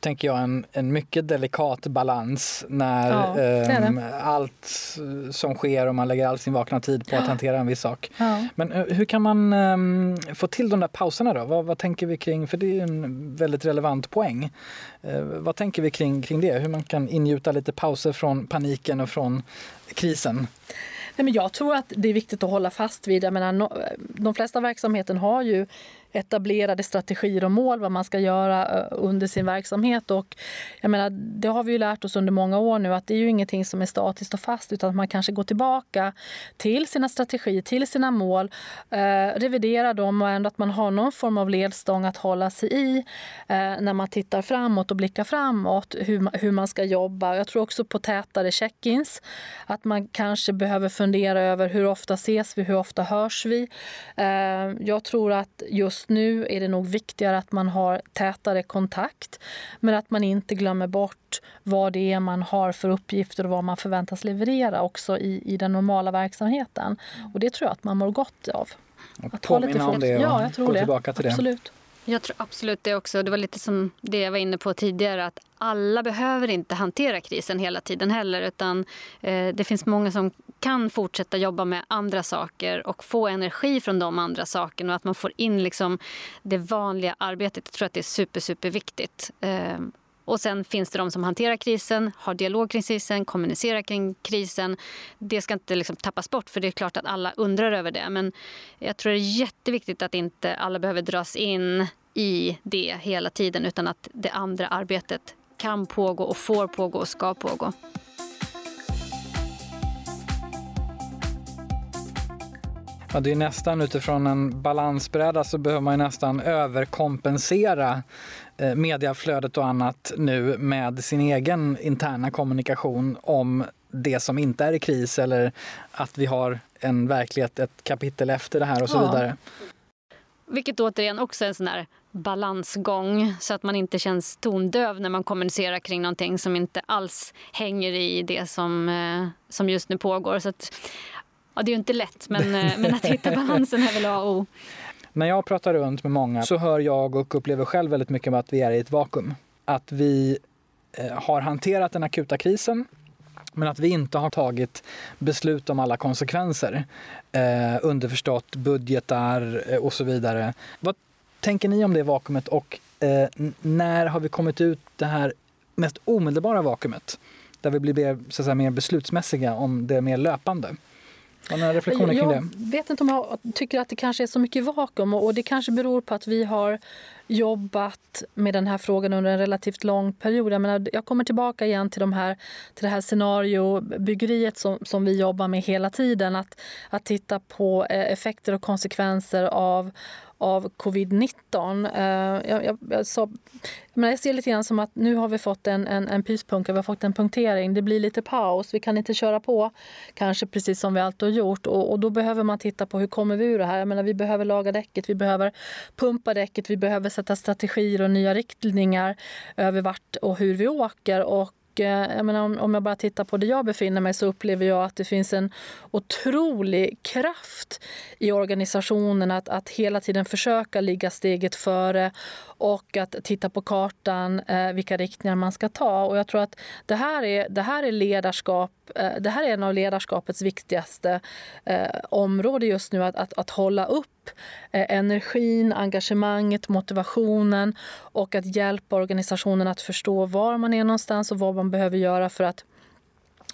tänker jag, en, en mycket delikat balans när ja, det det. Eh, allt som sker och man lägger all sin vakna tid på att hantera en viss sak. Ja. Men eh, hur kan man eh, få till de där pauserna då? Vad, vad, tänker vi kring, för det är en väldigt relevant poäng. Eh, vad tänker vi kring, kring det? Hur man kan ingjuta lite pauser från paniken och från krisen?
Nej, men jag tror att det är viktigt att hålla fast vid. Jag menar, de flesta verksamheter har ju etablerade strategier och mål vad man ska göra eh, under sin verksamhet. Och jag menar, det har vi ju lärt oss under många år nu att det är ju ingenting som är statiskt och fast utan att man kanske går tillbaka till sina strategier, till sina mål, eh, reviderar dem och ändå att man har någon form av ledstång att hålla sig i eh, när man tittar framåt och blickar framåt, hur, hur man ska jobba. Jag tror också på tätare check-ins, att man kanske behöver fundera över hur ofta ses vi, hur ofta hörs vi. Eh, jag tror att just just nu är det nog viktigare att man har tätare kontakt men att man inte glömmer bort vad det är man har för uppgifter och vad man förväntas leverera också i, i den normala verksamheten. Och det tror jag att man mår gott av.
Och att påminna om det och ja, jag tror gå det. tillbaka till
Absolut. det.
Jag tror absolut det också. Det var lite som det jag var inne på tidigare. att Alla behöver inte hantera krisen hela tiden heller. utan eh, Det finns många som kan fortsätta jobba med andra saker och få energi från de andra sakerna. Och att man får in liksom det vanliga arbetet. Jag tror att det är super, super viktigt. Eh, och sen finns det de som hanterar krisen, har dialog kring krisen, kommunicerar kring krisen. Det ska inte liksom tappas bort, för det är klart att alla undrar över det. Men jag tror det är jätteviktigt att inte alla behöver dras in i det hela tiden utan att det andra arbetet kan pågå och får pågå och ska pågå.
Ja, det är nästan utifrån en balansbräda så behöver man nästan överkompensera eh, mediaflödet och annat nu med sin egen interna kommunikation om det som inte är i kris eller att vi har en verklighet, ett kapitel efter det här och så ja. vidare.
Vilket återigen också är en sån här balansgång så att man inte känns tondöv när man kommunicerar kring någonting som inte alls hänger i det som, eh, som just nu pågår. Så att, ja, det är ju inte lätt, men, eh, men att hitta balansen är väl A och O.
När jag pratar runt med många så hör jag och upplever själv väldigt mycket att vi är i ett vakuum. Att vi eh, har hanterat den akuta krisen men att vi inte har tagit beslut om alla konsekvenser. Eh, underförstått budgetar eh, och så vidare. Vad tänker ni om det vakuumet och eh, när har vi kommit ut det här mest omedelbara vakuumet? Där vi blir mer, så säga, mer beslutsmässiga om det mer löpande. Har några reflektioner kring det?
Jag vet inte om jag tycker att det kanske är så mycket vakuum och det kanske beror på att vi har jobbat med den här frågan under en relativt lång period. Jag, menar, jag kommer tillbaka igen till, de här, till det här scenariobyggeriet som, som vi jobbar med hela tiden. Att, att titta på eh, effekter och konsekvenser av, av covid-19. Eh, jag, jag, jag, så, men jag ser lite grann som att nu har vi fått en, en, en pyspunka, vi har fått en punktering. Det blir lite paus, vi kan inte köra på kanske precis som vi alltid har gjort. Och, och då behöver man titta på hur kommer vi ur det här. Jag menar, vi behöver laga däcket, vi behöver pumpa däcket, vi behöver sätta strategier och nya riktlinjer över vart och hur vi åker. Och eh, jag menar, om, jag bara tittar på där jag befinner mig så upplever jag att det finns en otrolig kraft i organisationen att, att hela tiden försöka ligga steget före och att titta på kartan, eh, vilka riktningar man ska ta. Och jag tror att det här är, det här är ledarskap. Eh, det här är en av ledarskapets viktigaste eh, områden just nu, att, att, att hålla upp eh, energin, engagemanget, motivationen och att hjälpa organisationen att förstå var man är någonstans och vad man behöver göra för att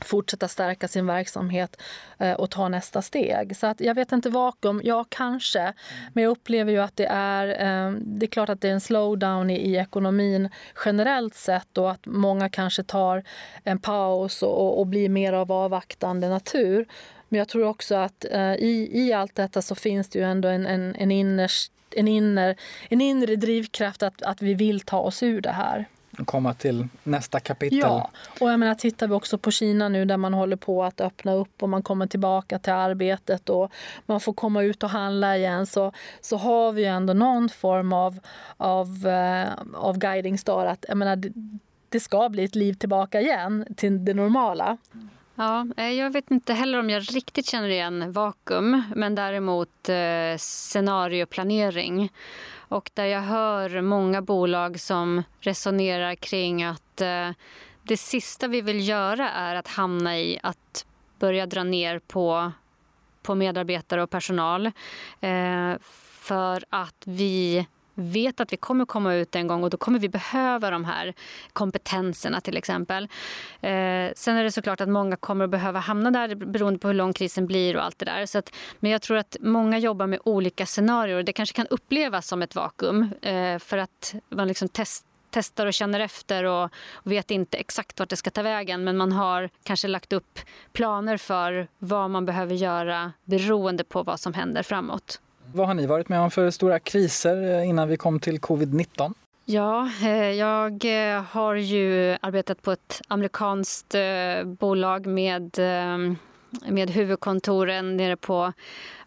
fortsätta stärka sin verksamhet eh, och ta nästa steg. Så att jag vet inte vakuum, ja kanske. Men jag upplever ju att det är, eh, det är klart att det är en slowdown i, i ekonomin generellt sett och att många kanske tar en paus och, och blir mer av avvaktande natur. Men jag tror också att eh, i, i allt detta så finns det ju ändå en, en, en, innerst, en, inner, en inre drivkraft att, att vi vill ta oss ur det här.
Komma till nästa kapitel.
Ja, och jag menar tittar vi också på Kina nu där man håller på att öppna upp och man kommer tillbaka till arbetet och man får komma ut och handla igen så, så har vi ju ändå någon form av, av, eh, av guiding star att jag menar, det, det ska bli ett liv tillbaka igen till det normala.
Ja, eh, jag vet inte heller om jag riktigt känner igen vakuum men däremot eh, scenarioplanering. Och där jag hör många bolag som resonerar kring att eh, det sista vi vill göra är att hamna i att börja dra ner på, på medarbetare och personal. Eh, för att vi vet att vi kommer komma ut en gång och då kommer vi behöva de här kompetenserna till exempel. Eh, sen är det såklart att många kommer att behöva hamna där beroende på hur lång krisen blir och allt det där. Så att, men jag tror att många jobbar med olika scenarier. Det kanske kan upplevas som ett vakuum eh, för att man liksom testar testar och känner efter och vet inte exakt vart det ska ta vägen men man har kanske lagt upp planer för vad man behöver göra beroende på vad som händer framåt.
Vad har ni varit med om för stora kriser eh, innan vi kom till covid-19?
Ja, eh, jag eh, har ju arbetat på ett amerikanskt bolag med, med huvudkontoren nere på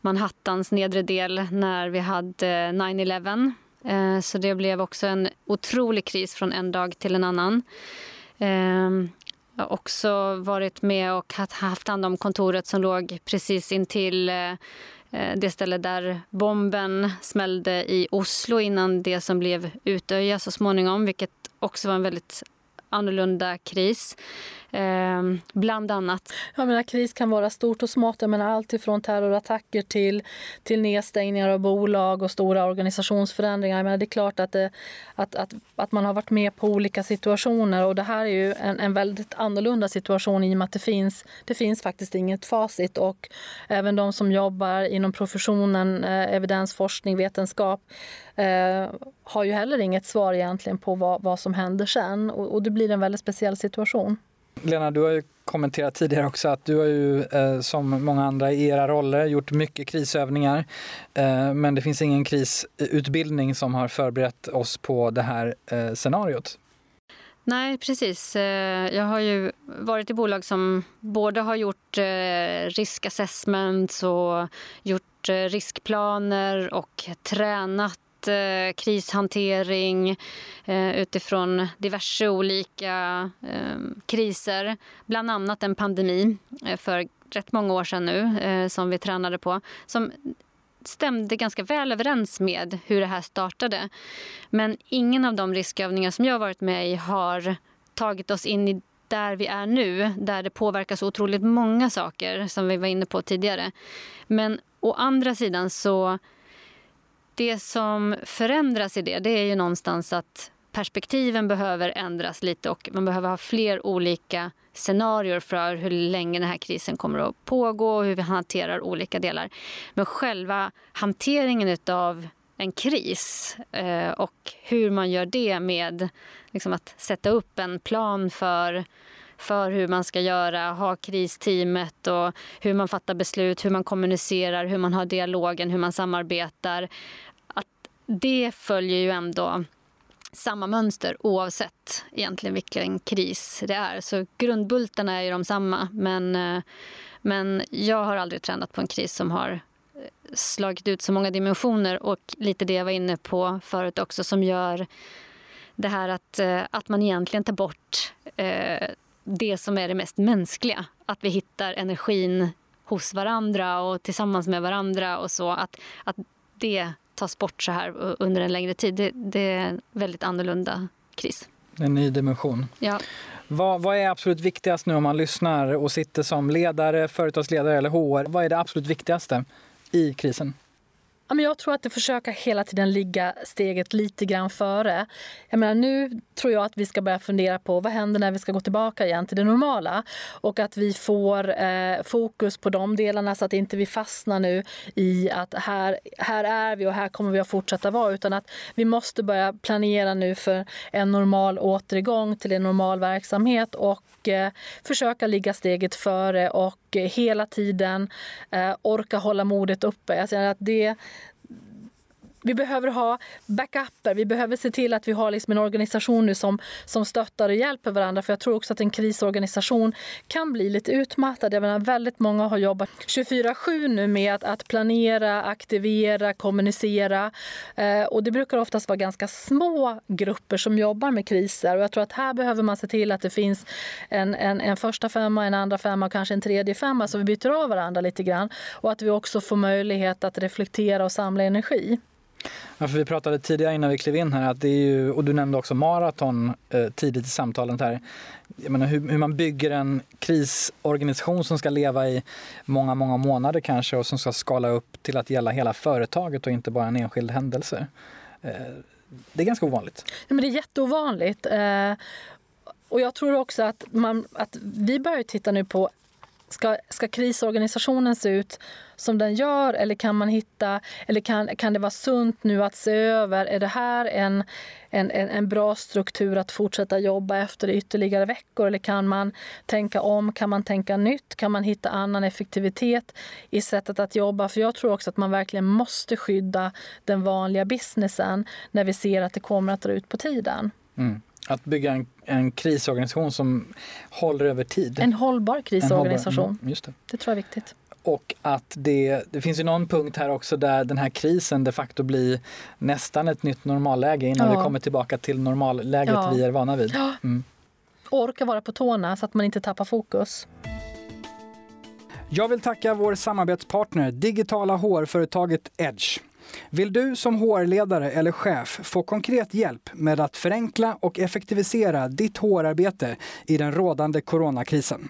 Manhattans nedre del när vi hade 9-11. Så det blev också en otrolig kris från en dag till en annan. Jag har också varit med och haft hand om kontoret som låg precis intill Eh, det ställe där bomben smällde i Oslo innan det som blev Utöja så småningom, vilket också var en väldigt annorlunda kris. Eh, bland annat.
Jag menar, kris kan vara stort och smått. Jag menar, allt ifrån terrorattacker till, till nedstängningar av bolag och stora organisationsförändringar. Jag menar, det är klart att, det, att, att, att man har varit med på olika situationer och det här är ju en, en väldigt annorlunda situation i och med att det finns, det finns faktiskt inget facit och även de som jobbar inom professionen, eh, evidensforskning, vetenskap eh, har ju heller inget svar egentligen på vad, vad som händer sen och, och det blir en väldigt speciell situation.
Lena, du har ju kommenterat tidigare också att du har ju eh, som många andra i era roller gjort mycket krisövningar. Eh, men det finns ingen krisutbildning som har förberett oss på det här eh, scenariot.
Nej, precis. Eh, jag har ju varit i bolag som både har gjort eh, riskassessments och gjort eh, riskplaner och tränat eh, krishantering eh, utifrån diverse olika eh, kriser. Bland annat en pandemi eh, för rätt många år sedan nu eh, som vi tränade på. Som stämde ganska väl överens med hur det här startade. Men ingen av de riskövningar som jag har varit med i har tagit oss in i där vi är nu, där det påverkar så otroligt många saker som vi var inne på tidigare. Men å andra sidan så det som förändras i det, det är ju någonstans att perspektiven behöver ändras lite och man behöver ha fler olika scenarier för hur länge den här krisen kommer att pågå och hur vi hanterar olika delar. Men själva hanteringen av en kris eh, och hur man gör det med liksom att sätta upp en plan för för hur man ska göra, ha kristeamet och hur man fattar beslut, hur man kommunicerar, hur man har dialogen, hur man samarbetar. Att det följer ju ändå samma mönster oavsett egentligen vilken kris det är. Så grundbultarna är ju de samma. Men, eh, men jag har aldrig tränat på en kris som har eh, slagit ut så många dimensioner och lite det jag var inne på förut också som gör det här att, eh, att man egentligen tar bort eh, det som är det mest mänskliga. Att vi hittar energin hos varandra och tillsammans med varandra och så. Att, att det tas bort så här under en längre tid, det, det är en väldigt annorlunda kris.
En ny dimension.
Ja.
Vad, vad, är absolut viktigast nu om man lyssnar och sitter som ledare, företagsledare eller HR? Vad är det absolut viktigaste i krisen?
Jag tror att det försöker hela tiden ligga steget lite grann före. Jag menar, nu tror jag att vi ska börja fundera på vad händer när vi ska gå tillbaka igen till det normala och att vi får eh, fokus på de delarna så att inte vi fastnar nu i att här, här är vi och här kommer vi att fortsätta vara utan att vi måste börja planera nu för en normal återgång till en normal verksamhet och eh, försöka ligga steget före och hela tiden eh, orka hålla modet uppe. Jag att det, vi behöver ha backuper. Vi behöver se till att vi har liksom en organisation nu som, som stöttar och hjälper varandra. För jag tror också att en krisorganisation kan bli lite utmattad. Jag menar, väldigt många har jobbat 24-7 nu med att, att planera, aktivera, kommunicera. Eh, och det brukar oftast vara ganska små grupper som jobbar med kriser. Och jag tror att här behöver man se till att det finns en, en, en första femma, en andra femma och kanske en tredje femma så vi byter av varandra lite grann. Och att vi också får möjlighet att reflektera och samla energi.
Ja, för vi pratade tidigare innan vi klev in här, att det är ju, och du nämnde också maraton eh, tidigt i samtalet här. Jag menar, hur, hur, man bygger en krisorganisation som ska leva i många, många månader kanske och som ska skala upp till att gälla hela företaget och inte bara en enskild händelse. Eh, det är ganska ovanligt.
Ja, men det är jätteovanligt. Eh, och jag tror också att, man, att vi börjar titta nu på Ska, ska krisorganisationen se ut som den gör eller kan man hitta eller kan, kan det vara sunt nu att se över, är det här en, en, en bra struktur att fortsätta jobba efter i ytterligare veckor eller kan man tänka om, kan man tänka nytt, kan man hitta annan effektivitet i sättet att jobba? För jag tror också att man verkligen måste skydda den vanliga businessen när vi ser att det kommer att dra ut på tiden.
Mm. Att bygga en, en krisorganisation som håller över tid.
En hållbar krisorganisation. En hållbar, mm,
just det.
det tror jag är viktigt.
Och att det, det finns ju någon punkt här också där den här krisen de facto blir nästan ett nytt normalläge innan ja. vi kommer tillbaka till normalläget ja. vi är vana vid.
Mm. Orka vara på tårna så att man inte tappar fokus.
Jag vill tacka vår samarbetspartner, digitala HR-företaget Edge. Vill du som HR-ledare eller chef få konkret hjälp med att förenkla och effektivisera ditt HR-arbete i den rådande coronakrisen?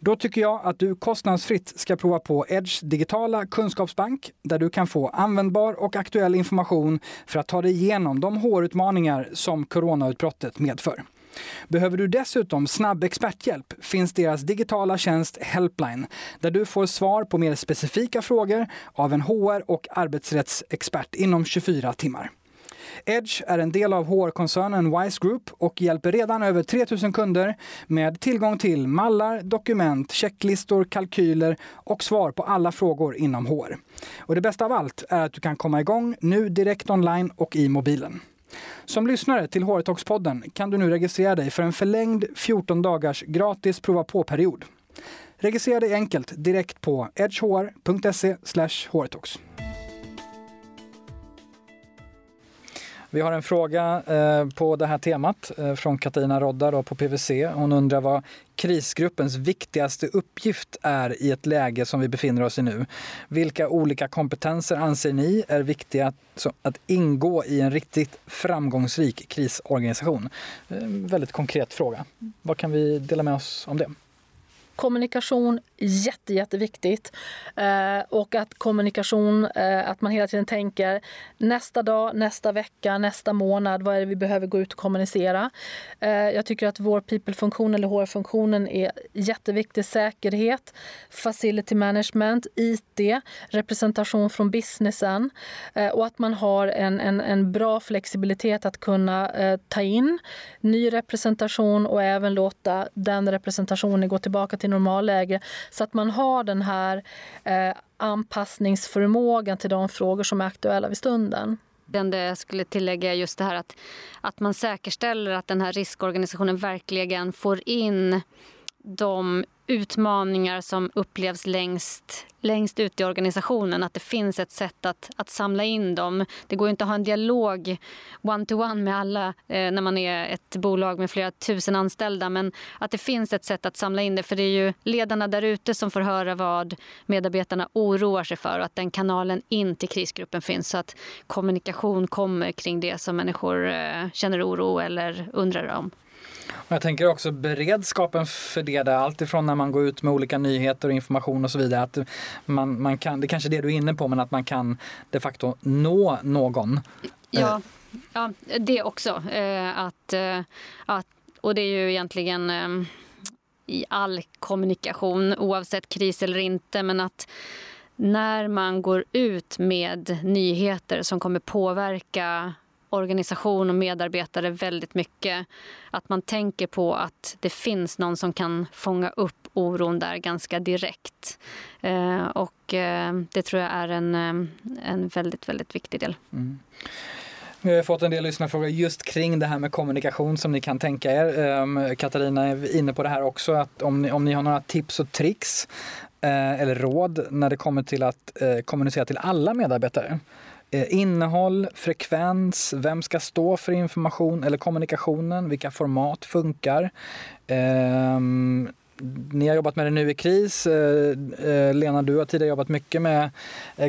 Då tycker jag att du kostnadsfritt ska prova på Edge digitala kunskapsbank där du kan få användbar och aktuell information för att ta dig igenom de HR-utmaningar som coronautbrottet medför. Behöver du dessutom snabb experthjälp finns deras digitala tjänst Helpline där du får svar på mer specifika frågor av en HR och arbetsrättsexpert inom 24 timmar. Edge är en del av HR-koncernen Wise Group och hjälper redan över 3000 kunder med tillgång till mallar, dokument, checklistor, kalkyler och svar på alla frågor inom HR. Och det bästa av allt är att du kan komma igång nu direkt online och i mobilen. Som lyssnare till Håretoxpodden kan du nu registrera dig för en förlängd 14 dagars gratis prova på-period. Registrera dig enkelt direkt på edgehr.se hrtalks. Vi har en fråga eh, på det här temat eh, från Katarina Rodda på PWC. Hon undrar vad krisgruppens viktigaste uppgift är i ett läge som vi befinner oss i nu. Vilka olika kompetenser anser ni är viktiga att, att ingå i en riktigt framgångsrik krisorganisation? En väldigt konkret fråga. Vad kan vi dela med oss om det?
Kommunikation, jätte, jätteviktigt. Eh, och att kommunikation, eh, att man hela tiden tänker nästa dag, nästa vecka, nästa månad, vad är det vi behöver gå ut och kommunicera? Eh, jag tycker att vår people-funktion eller HR-funktionen är jätteviktig. Säkerhet, facility management, IT, representation från businessen eh, och att man har en, en, en bra flexibilitet att kunna eh, ta in ny representation och även låta den representationen gå tillbaka till normalläge så att man har den här eh, anpassningsförmågan till de frågor som är aktuella vid stunden.
Det jag skulle tillägga är just det här att, att man säkerställer att den här riskorganisationen verkligen får in de utmaningar som upplevs längst, längst ut i organisationen. Att det finns ett sätt att, att samla in dem. Det går inte att ha en dialog one-to-one -one med alla eh, när man är ett bolag med flera tusen anställda. Men att det finns ett sätt att samla in det. För det är ju ledarna där ute som får höra vad medarbetarna oroar sig för och att den kanalen in till krisgruppen finns. Så att kommunikation kommer kring det som människor eh, känner oro eller undrar om.
Jag tänker också beredskapen för det där, alltifrån när man går ut med olika nyheter och information och så vidare. Att man, man kan, det kanske är det du är inne på, men att man kan de facto nå någon.
Ja, ja det också. Eh, att, eh, att, och det är ju egentligen eh, i all kommunikation, oavsett kris eller inte, men att när man går ut med nyheter som kommer påverka organisation och medarbetare väldigt mycket. Att man tänker på att det finns någon som kan fånga upp oron där ganska direkt. Eh, och eh, det tror jag är en, eh, en väldigt, väldigt viktig del. Mm.
Vi har fått en del lyssnarfrågor just kring det här med kommunikation som ni kan tänka er. Ehm, Katarina är inne på det här också, att om ni, om ni har några tips och tricks eh, eller råd när det kommer till att eh, kommunicera till alla medarbetare. Eh, innehåll, frekvens, vem ska stå för information eller kommunikationen, vilka format funkar. Um, ni har jobbat med det nu i kris. Eh, eh, Lena, du har tidigare jobbat mycket med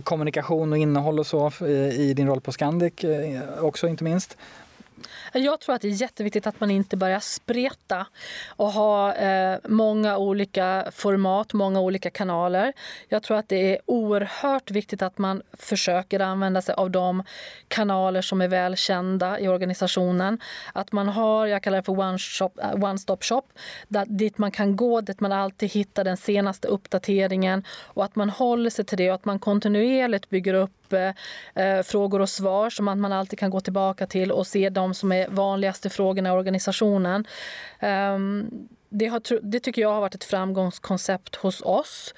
kommunikation och innehåll och så i din roll på Scandic också inte minst.
Jag tror att det är jätteviktigt att man inte börjar spreta och ha eh, många olika format, många olika kanaler. Jag tror att det är oerhört viktigt att man försöker använda sig av de kanaler som är välkända i organisationen. Att man har, jag kallar det för one, shop, eh, one stop shop, där, dit man kan gå, dit man alltid hittar den senaste uppdateringen och att man håller sig till det och att man kontinuerligt bygger upp eh, frågor och svar som man alltid kan gå tillbaka till och se de som är vanligaste frågorna i organisationen. Um, det, har, det tycker jag har varit ett framgångskoncept hos oss.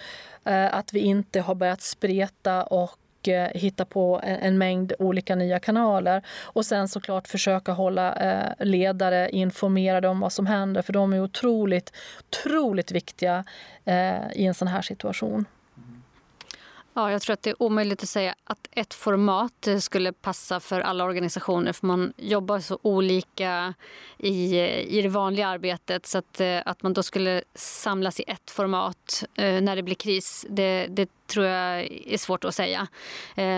Eh, att vi inte har börjat spreta och eh, hitta på en, mängd olika nya kanaler. Och sen såklart försöka hålla eh, ledare informerade om vad som händer för de är otroligt, otroligt viktiga eh, i en sån här situation.
Ja, jag tror att det är omöjligt att säga att ett format eh, skulle passa för alla organisationer för man jobbar så olika i, eh, i det vanliga arbetet så att, eh, att man då skulle samlas i ett format när det blir kris, det, det tror jag är svårt att säga.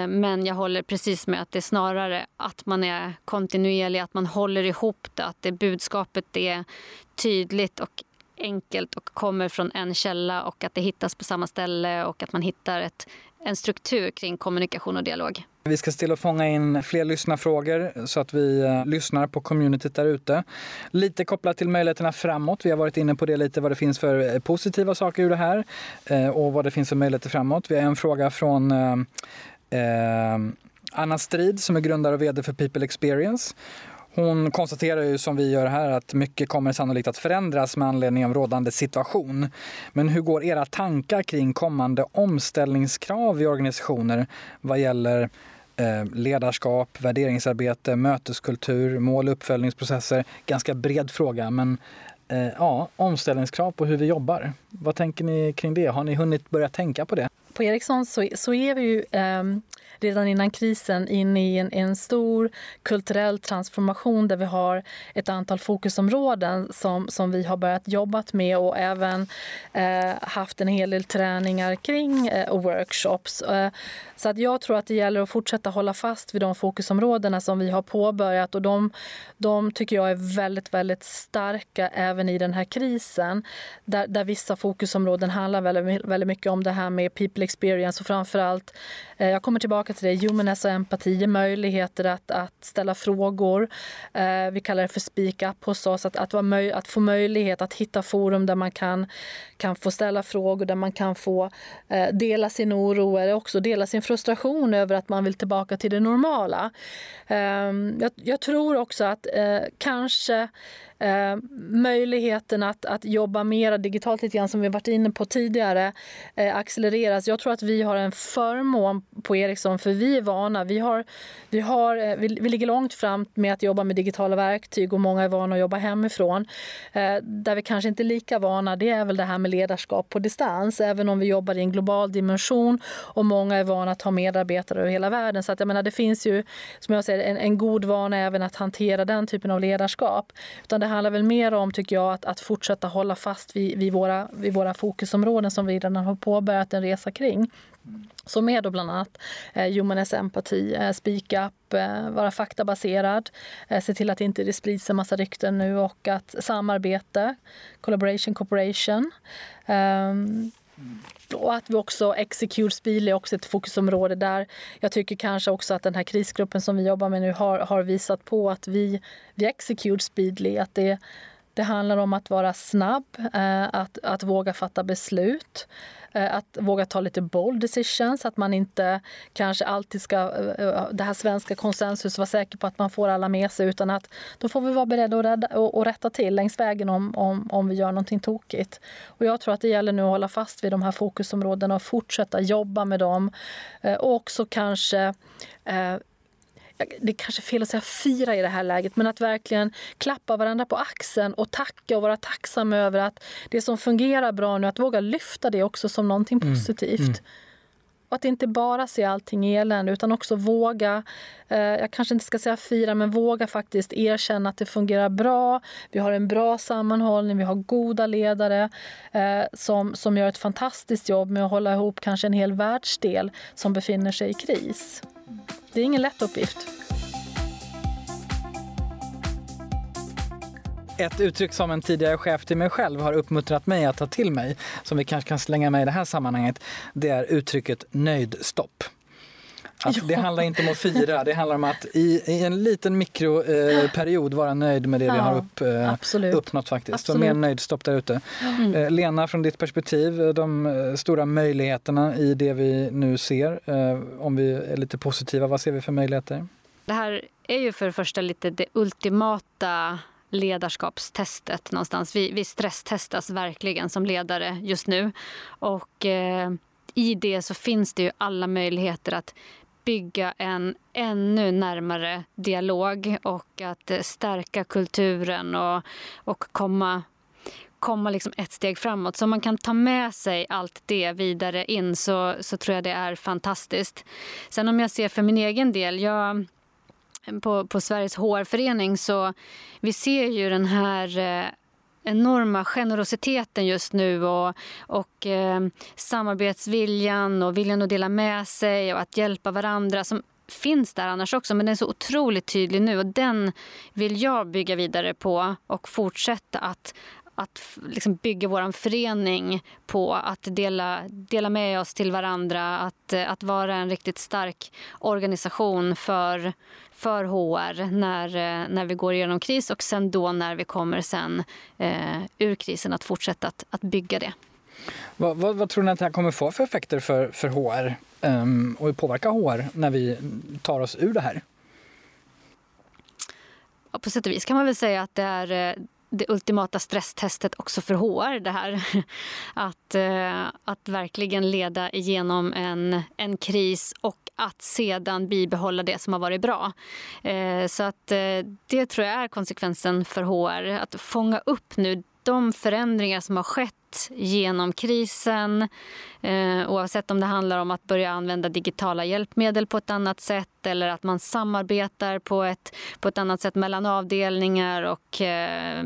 Men jag håller precis med att det är snarare att man är kontinuerlig, att man håller ihop det, att det budskapet är tydligt och enkelt och kommer från en källa och att det hittas på samma ställe och att man hittar ett, en struktur kring kommunikation och dialog.
Vi ska stilla fånga in fler lyssnarfrågor så att vi eh, lyssnar på communityt där ute. Lite kopplat till möjligheterna framåt. Vi har varit inne på det lite vad det finns för eh, positiva saker ur det här eh, och vad det finns för möjligheter framåt. Vi har en fråga från Anna Strid som är grundare och vd för People Experience. Hon konstaterar ju som vi gör här att mycket kommer sannolikt att förändras med anledning av rådande situation. Men hur går era tankar kring kommande omställningskrav i organisationer vad gäller eh, ledarskap, värderingsarbete, möteskultur, mål och uppföljningsprocesser? Ganska bred fråga, men eh, ja, omställningskrav på hur vi jobbar. Vad tänker ni kring det? Har ni hunnit börja tänka på det?
På Ericsson så, så är vi ju eh, redan innan krisen in i en, en stor kulturell transformation där vi har ett antal fokusområden som, som vi har börjat jobba med och även eh, haft en hel del träningar kring eh, och workshops. Eh, så att jag tror att det gäller att fortsätta hålla fast vid de fokusområdena som vi har påbörjat och de, de tycker jag är väldigt, väldigt starka även i den här krisen. Där, där vissa fokusområden handlar väldigt, väldigt mycket om det här med people experience och framförallt, Eh, jag kommer tillbaka till det, humanness och empati, möjligheter att, att ställa frågor. Eh, vi kallar det för speak up hos oss, att, att, möj, att få möjlighet att hitta forum där man kan, kan få ställa frågor, där man kan få eh, dela sin oro eller också dela sin frustration över att man vill tillbaka till det normala. Ehm, jag, jag tror också att kanske Eh, möjligheten att, att jobba mer digitalt, lite grann som vi varit inne på tidigare, eh, accelereras. Jag tror att vi har en förmån på Ericsson, för vi är vana. Vi, har, vi, har, eh, vi, vi ligger långt fram med att jobba med digitala verktyg och många är vana att jobba hemifrån. Eh, där vi kanske inte är lika vana, det är väl det här med ledarskap på distans, även om vi jobbar i en global dimension och många är vana att ha medarbetare över hela världen. Så att jag menar, det finns ju, som jag säger, en, en god vana även att hantera den typen av ledarskap. Utan det handlar väl mer om, tycker jag, att, att fortsätta hålla fast vid, vid, våra, vid våra fokusområden som vi redan har påbörjat en resa kring. Som är då bland annat eh, humaness empati, eh, speak up, eh, vara faktabaserad, eh, se till att inte det sprids en massa rykten nu och att samarbete, collaboration, cooperation. Um, och att vi också execute speed är också ett fokusområde där. Jag tycker kanske också att den här krisgruppen som vi jobbar med nu har, har visat på att vi, vi execute speedly, att det det handlar om att vara snabb, eh, att, att våga fatta beslut. Eh, att våga ta lite bold decisions, att man inte kanske alltid ska, eh, det här svenska konsensus, vara säker på att man får alla med sig utan att då får vi vara beredda att rädda, och, och rätta till längs vägen om, om, om vi gör någonting tokigt. Och jag tror att det gäller nu att hålla fast vid de här fokusområdena och fortsätta jobba med dem. Och också kanske det är kanske är fel att säga fira i det här läget, men att verkligen klappa varandra på axeln och tacka och vara tacksam över att det som fungerar bra nu, att våga lyfta det också som någonting mm. positivt. Mm. Och att inte bara se allting elände utan också våga, eh, jag kanske inte ska säga fira, men våga faktiskt erkänna att det fungerar bra. Vi har en bra sammanhållning, vi har goda ledare eh, som, som gör ett fantastiskt jobb med att hålla ihop kanske en hel världsdel som befinner sig i kris. Det är ingen lätt uppgift.
Ett uttryck som en tidigare chef till mig själv har uppmuntrat mig att ta till mig, som vi kanske kan slänga med i det här sammanhanget, det är uttrycket nöjdstopp. Alltså, det handlar inte om att fira, det handlar om att i, i en liten mikroperiod eh, vara nöjd med det ja, vi har upp, eh, uppnått faktiskt. Absolut. Så mer nöjdstopp där ute. Mm. Eh, Lena, från ditt perspektiv, eh, de eh, stora möjligheterna i det vi nu ser, eh, om vi är lite positiva, vad ser vi för möjligheter?
Det här är ju för det första lite det ultimata ledarskapstestet någonstans. Vi, vi stresstestas verkligen som ledare just nu. Och eh, i det så finns det ju alla möjligheter att bygga en ännu närmare dialog och att eh, stärka kulturen och, och komma komma liksom ett steg framåt. Så om man kan ta med sig allt det vidare in så, så tror jag det är fantastiskt. Sen om jag ser för min egen del, jag på, på Sveriges HR-förening så vi ser ju den här eh, enorma generositeten just nu och, och eh, samarbetsviljan och viljan att dela med sig och att hjälpa varandra som finns där annars också, men den är så otroligt tydlig nu och den vill jag bygga vidare på och fortsätta att, att liksom bygga vår förening på att dela, dela med oss till varandra, att, att vara en riktigt stark organisation för, för HR när, när vi går igenom kris och sen då när vi kommer sen eh, ur krisen att fortsätta att, att bygga det.
Vad, vad, vad, tror ni att det här kommer få för effekter för, för HR um, ehm, och påverka HR när vi tar oss ur det här?
Ja, på sätt och vis kan man väl säga att det är eh, det ultimata stresstestet också för HR. Det här. Att, eh, att verkligen leda igenom en, en kris och att sedan bibehålla det som har varit bra. Eh, så att eh, det tror jag är konsekvensen för HR. Att fånga upp nu de förändringar som har skett genom krisen eh, oavsett om det handlar om att börja använda digitala hjälpmedel på ett annat sätt eller att man samarbetar på ett, på ett annat sätt mellan avdelningar och eh,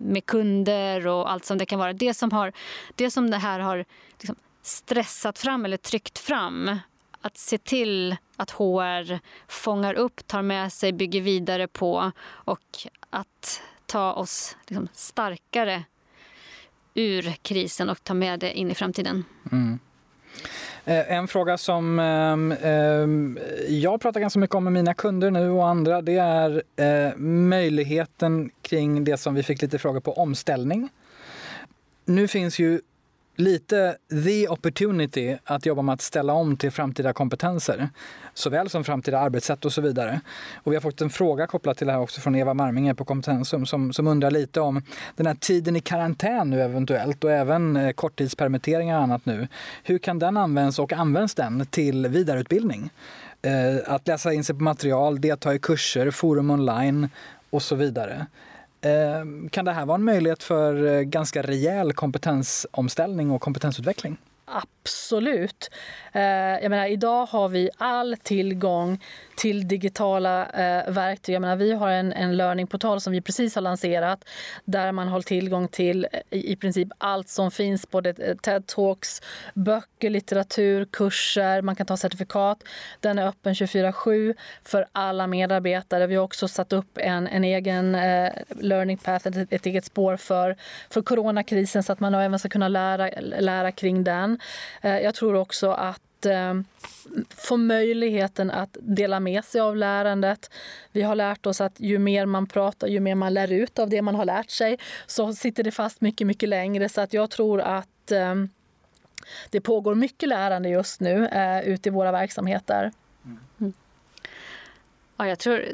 med kunder och allt som det kan vara. Det som, har, det, som det här har liksom stressat fram eller tryckt fram att se till att HR fångar upp, tar med sig, bygger vidare på och att ta oss liksom starkare ur krisen och ta med det in i framtiden. Mm.
Eh, en fråga som ehm, ehm, jag pratar ganska mycket om med mina kunder nu och andra det är eh, möjligheten kring det som vi fick lite frågor på, omställning. Nu finns ju lite the opportunity att jobba med att ställa om till framtida kompetenser. Såväl som framtida arbetssätt och så vidare. Och vi har fått en fråga kopplat till det här också från Eva Marminge på Kompetensum som, som undrar lite om den här tiden i karantän nu eventuellt och även eh, korttidspermitteringar och annat nu. Hur kan den användas och används den till vidareutbildning? Eh, att läsa in sig på material, delta i kurser, forum online och så vidare. Ehm, kan det här vara en möjlighet för eh, ganska rejäl kompetensomställning och kompetensutveckling?
Absolut. Eh, jag menar, idag har vi all tillgång till digitala eh, verktyg. Jag menar, vi har en, en learningportal som vi precis har lanserat där man har tillgång till eh, i, i princip allt som finns. Både eh, TED-talks, böcker, litteratur, kurser, man kan ta certifikat. Den är öppen 24-7 för alla medarbetare. Vi har också satt upp en, en egen eh, learning path, ett, ett eget spår för, för coronakrisen så att man även ska kunna lära, lära kring den. Eh, jag tror också att eh, få möjligheten att dela med sig av lärandet. Vi har lärt oss att ju mer man pratar, ju mer man lär ut av det man har lärt sig, så sitter det fast mycket, mycket längre. Så att jag tror att eh, det pågår mycket lärande just nu eh, ute i våra verksamheter. Mm.
Ja, jag tror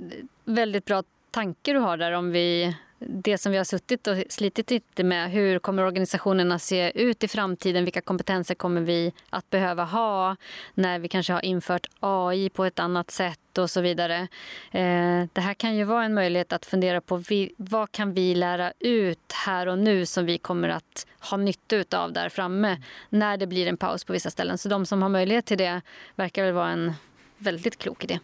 väldigt bra tanke du har där om vi det som vi har suttit och slitit lite med. Hur kommer organisationerna se ut i framtiden? Vilka kompetenser kommer vi att behöva ha när vi kanske har infört AI på ett annat sätt och så vidare. Eh, det här kan ju vara en möjlighet att fundera på vad kan vi lära ut här och nu som vi kommer att ha nytta av där framme när det blir en paus på vissa ställen. Så de som har möjlighet till det verkar väl vara en väldigt klok idé.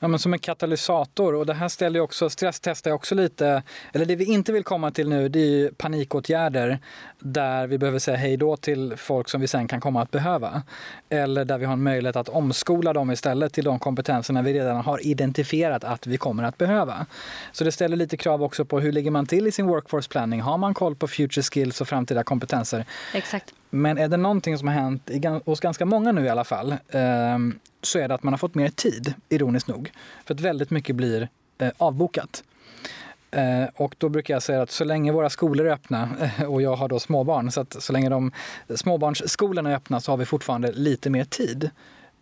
Ja, men som en katalysator. Och det här ställer också, stresstestar också lite. Eller det vi inte vill komma till nu det är panikåtgärder där vi behöver säga hej då till folk som vi sen kan komma att behöva. Eller där vi har en möjlighet att omskola dem istället till de kompetenserna vi redan har identifierat att vi kommer att behöva. Så det ställer lite krav också på hur ligger man till i sin workforce planning? Har man koll på future skills och framtida kompetenser?
Exakt.
Men är det någonting som har hänt hos ganska många nu i alla fall ehm, så är det att man har fått mer tid, ironiskt nog. För att väldigt mycket blir eh, avbokat. Eh, och då brukar jag säga att så länge våra skolor är öppna, och jag har då småbarn, så att så länge de småbarnsskolorna är öppna så har vi fortfarande lite mer tid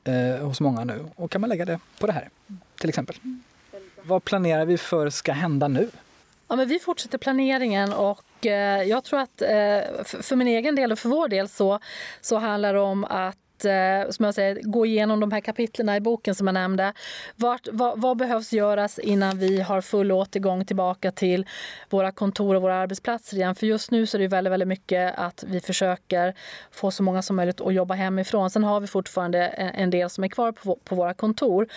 eh, hos många nu. Och kan man lägga det på det här, till exempel. Vad planerar vi för ska hända nu?
Ja, men vi fortsätter planeringen och eh, jag tror att eh, för min egen del och för vår del så, så handlar det om att eh, som jag säger, gå igenom de här kapitlen i boken som jag nämnde. Vart, vad, vad, behövs göras innan vi har full återgång tillbaka till våra kontor och våra arbetsplatser igen? För just nu så är det väldigt, väldigt mycket att vi försöker få så många som möjligt att jobba hemifrån. Sen har vi fortfarande en del som är kvar på, på våra kontor.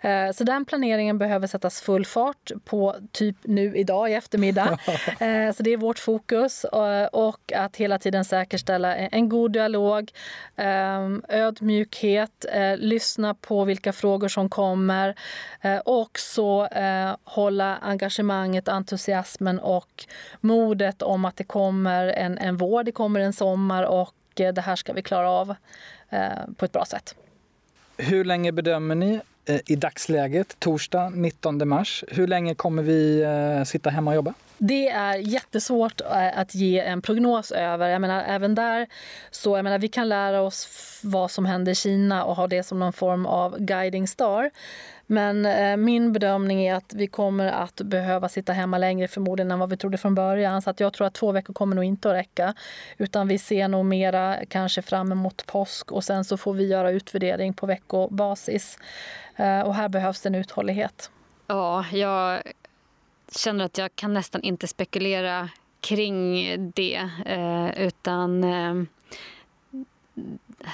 Eh, så den planeringen behöver sättas full fart på typ nu idag i eftermiddag. eh, så det är vårt fokus och att hela tiden säkerställa en, en god dialog, ehm, ödmjukhet, eh, lyssna på vilka frågor som kommer eh, och så eh, hålla engagemanget, entusiasmen och modet om att det kommer en, en vår, det kommer en sommar och eh, det här ska vi klara av eh, på ett bra sätt.
Hur länge bedömer ni eh, i dagsläget, torsdag 19 mars, hur länge kommer vi eh, sitta hemma och jobba?
Det är jättesvårt eh, att ge en prognos över. Jag menar, även där så, jag menar, vi kan lära oss vad som händer i Kina och ha det som någon form av guiding star. Men eh, min bedömning är att vi kommer att behöva sitta hemma längre förmodligen än vad vi trodde från början. Så att jag tror att två veckor kommer nog inte att räcka. Utan vi ser nog mera kanske fram emot påsk och sen så får vi göra utvärdering på veckobasis. Eh, och här behövs det en uthållighet.
Ja, jag känner att jag kan nästan inte spekulera kring det. Eh, utan eh,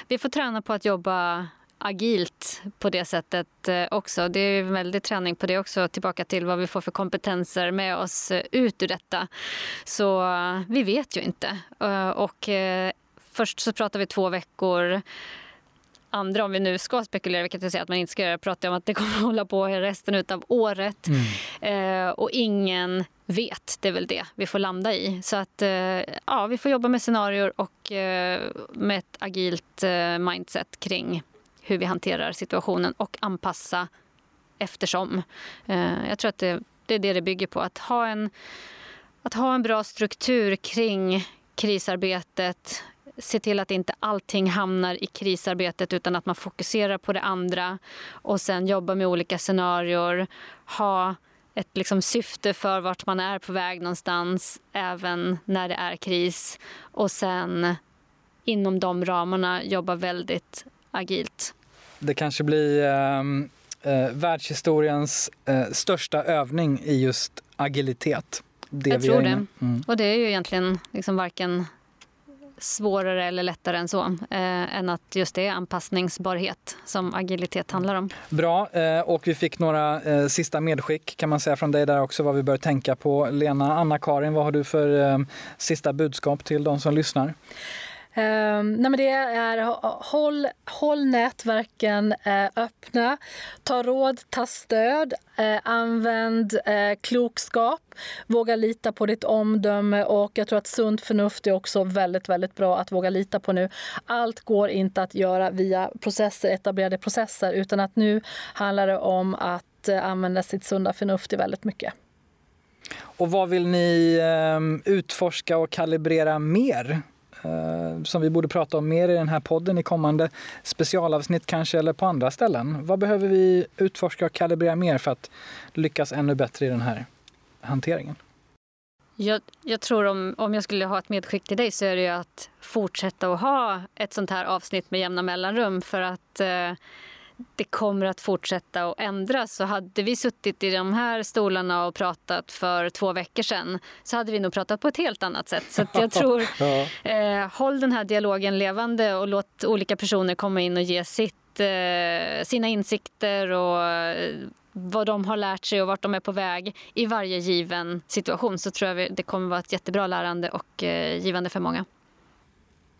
vi får träna på att jobba agilt på det sättet eh, också. Det är väldigt träning på det också, tillbaka till vad vi får för kompetenser med oss eh, ut ur detta. Så eh, vi vet ju inte. Eh, och först så pratar vi två veckor andra, om vi nu ska spekulera, vilket jag säger att man inte ska göra, pratar om att det kommer att hålla på resten av året. Mm. Eh, och ingen vet, det är väl det vi får landa i. Så att eh, ja, vi får jobba med scenarier och eh, med ett agilt eh, mindset kring hur vi hanterar situationen och anpassa eftersom. Eh, jag tror att det, det är det det bygger på, att ha en att ha en bra struktur kring krisarbetet, se till att inte allting hamnar i krisarbetet utan att man fokuserar på det andra och sen jobba med olika scenarier. Ha ett liksom syfte för vart man är på väg någonstans även när det är kris. Och sen inom de ramarna jobba väldigt agilt.
Det kanske blir eh, eh, världshistoriens eh, största övning i just agilitet.
Det Jag tror det. Mm. Och det är ju egentligen liksom varken svårare eller lättare än så. Eh, än att just det är anpassningsbarhet som agilitet handlar om.
Bra, eh, och vi fick några eh, sista medskick kan man säga från dig där också vad vi bör tänka på. Lena, Anna-Karin, vad har du för eh, sista budskap till de som lyssnar?
Um, nej men det är håll, håll nätverken eh, öppna, ta råd, ta stöd, eh, använd eh, klokskap, våga lita på ditt omdöme och jag tror att sunt förnuft är också väldigt, väldigt bra att våga lita på nu. Allt går inte att göra via processer, etablerade processer utan att nu handlar det om att eh, använda sitt sunda förnuft i väldigt mycket.
Och vad vill ni eh, utforska och kalibrera mer? Eh, som vi borde prata om mer i den här podden i kommande specialavsnitt kanske eller på andra ställen. Vad behöver vi utforska och kalibrera mer för att lyckas ännu bättre i den här hanteringen?
Jag, jag, tror om, om jag skulle ha ett medskick till dig så är det ju att fortsätta att ha ett sånt här avsnitt med jämna mellanrum för att eh, det kommer att fortsätta att ändras. Så hade vi suttit i de här stolarna och pratat för två veckor sedan så hade vi nog pratat på ett helt annat sätt. Så jag tror, eh, håll den här dialogen levande och låt olika personer komma in och ge sitt, eh, sina insikter och eh, vad de har lärt sig och vart de är på väg i varje given situation så tror jag det kommer vara ett jättebra lärande och eh, givande för många.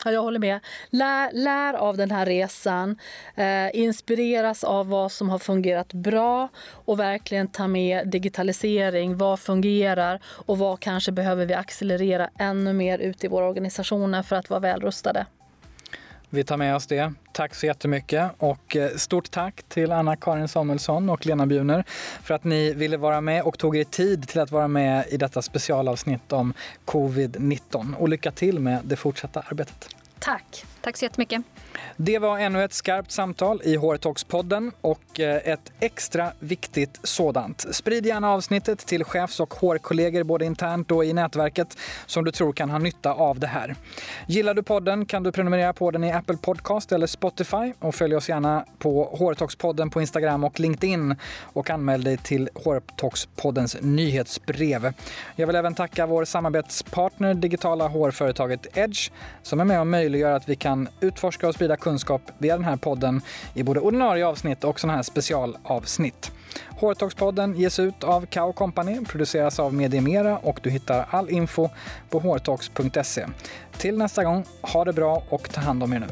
Ja, jag håller med. Lär, lär av den här resan, eh, inspireras av vad som har fungerat bra och verkligen ta med digitalisering. Vad fungerar och vad kanske behöver vi accelerera ännu mer ute i våra organisationer för att vara väl rustade.
Vi tar med oss det. Tack så jättemycket och eh, stort tack till Anna-Karin Samuelsson och Lena Bjuner för att ni ville vara med och tog er tid till att vara med i detta specialavsnitt om covid-19. Och lycka till med det fortsatta arbetet.
Tack.
Tack så jättemycket.
Det var ännu ett skarpt samtal i HR-talks-podden och eh, ett extra viktigt sådant. Sprid gärna avsnittet till chefs och HR-kollegor både internt och i nätverket som du tror kan ha nytta av det här. Gillar du podden kan du prenumerera på den i Apple Podcast eller Spotify och följ oss gärna på HR-talks-podden på Instagram och LinkedIn och anmäl dig till HR-talks-poddens nyhetsbrev. Jag vill även tacka vår samarbetspartner digitala HR-företaget Edge som är med och möjliggör att vi kan utforska och sprida sprida kunskap via den här podden i både ordinarie avsnitt och sådana här specialavsnitt. Hårtalkspodden ges ut av Kao Company, produceras av Mediemera och du hittar all info på hårtalks.se. Till nästa gång, ha det bra och ta hand om er nu.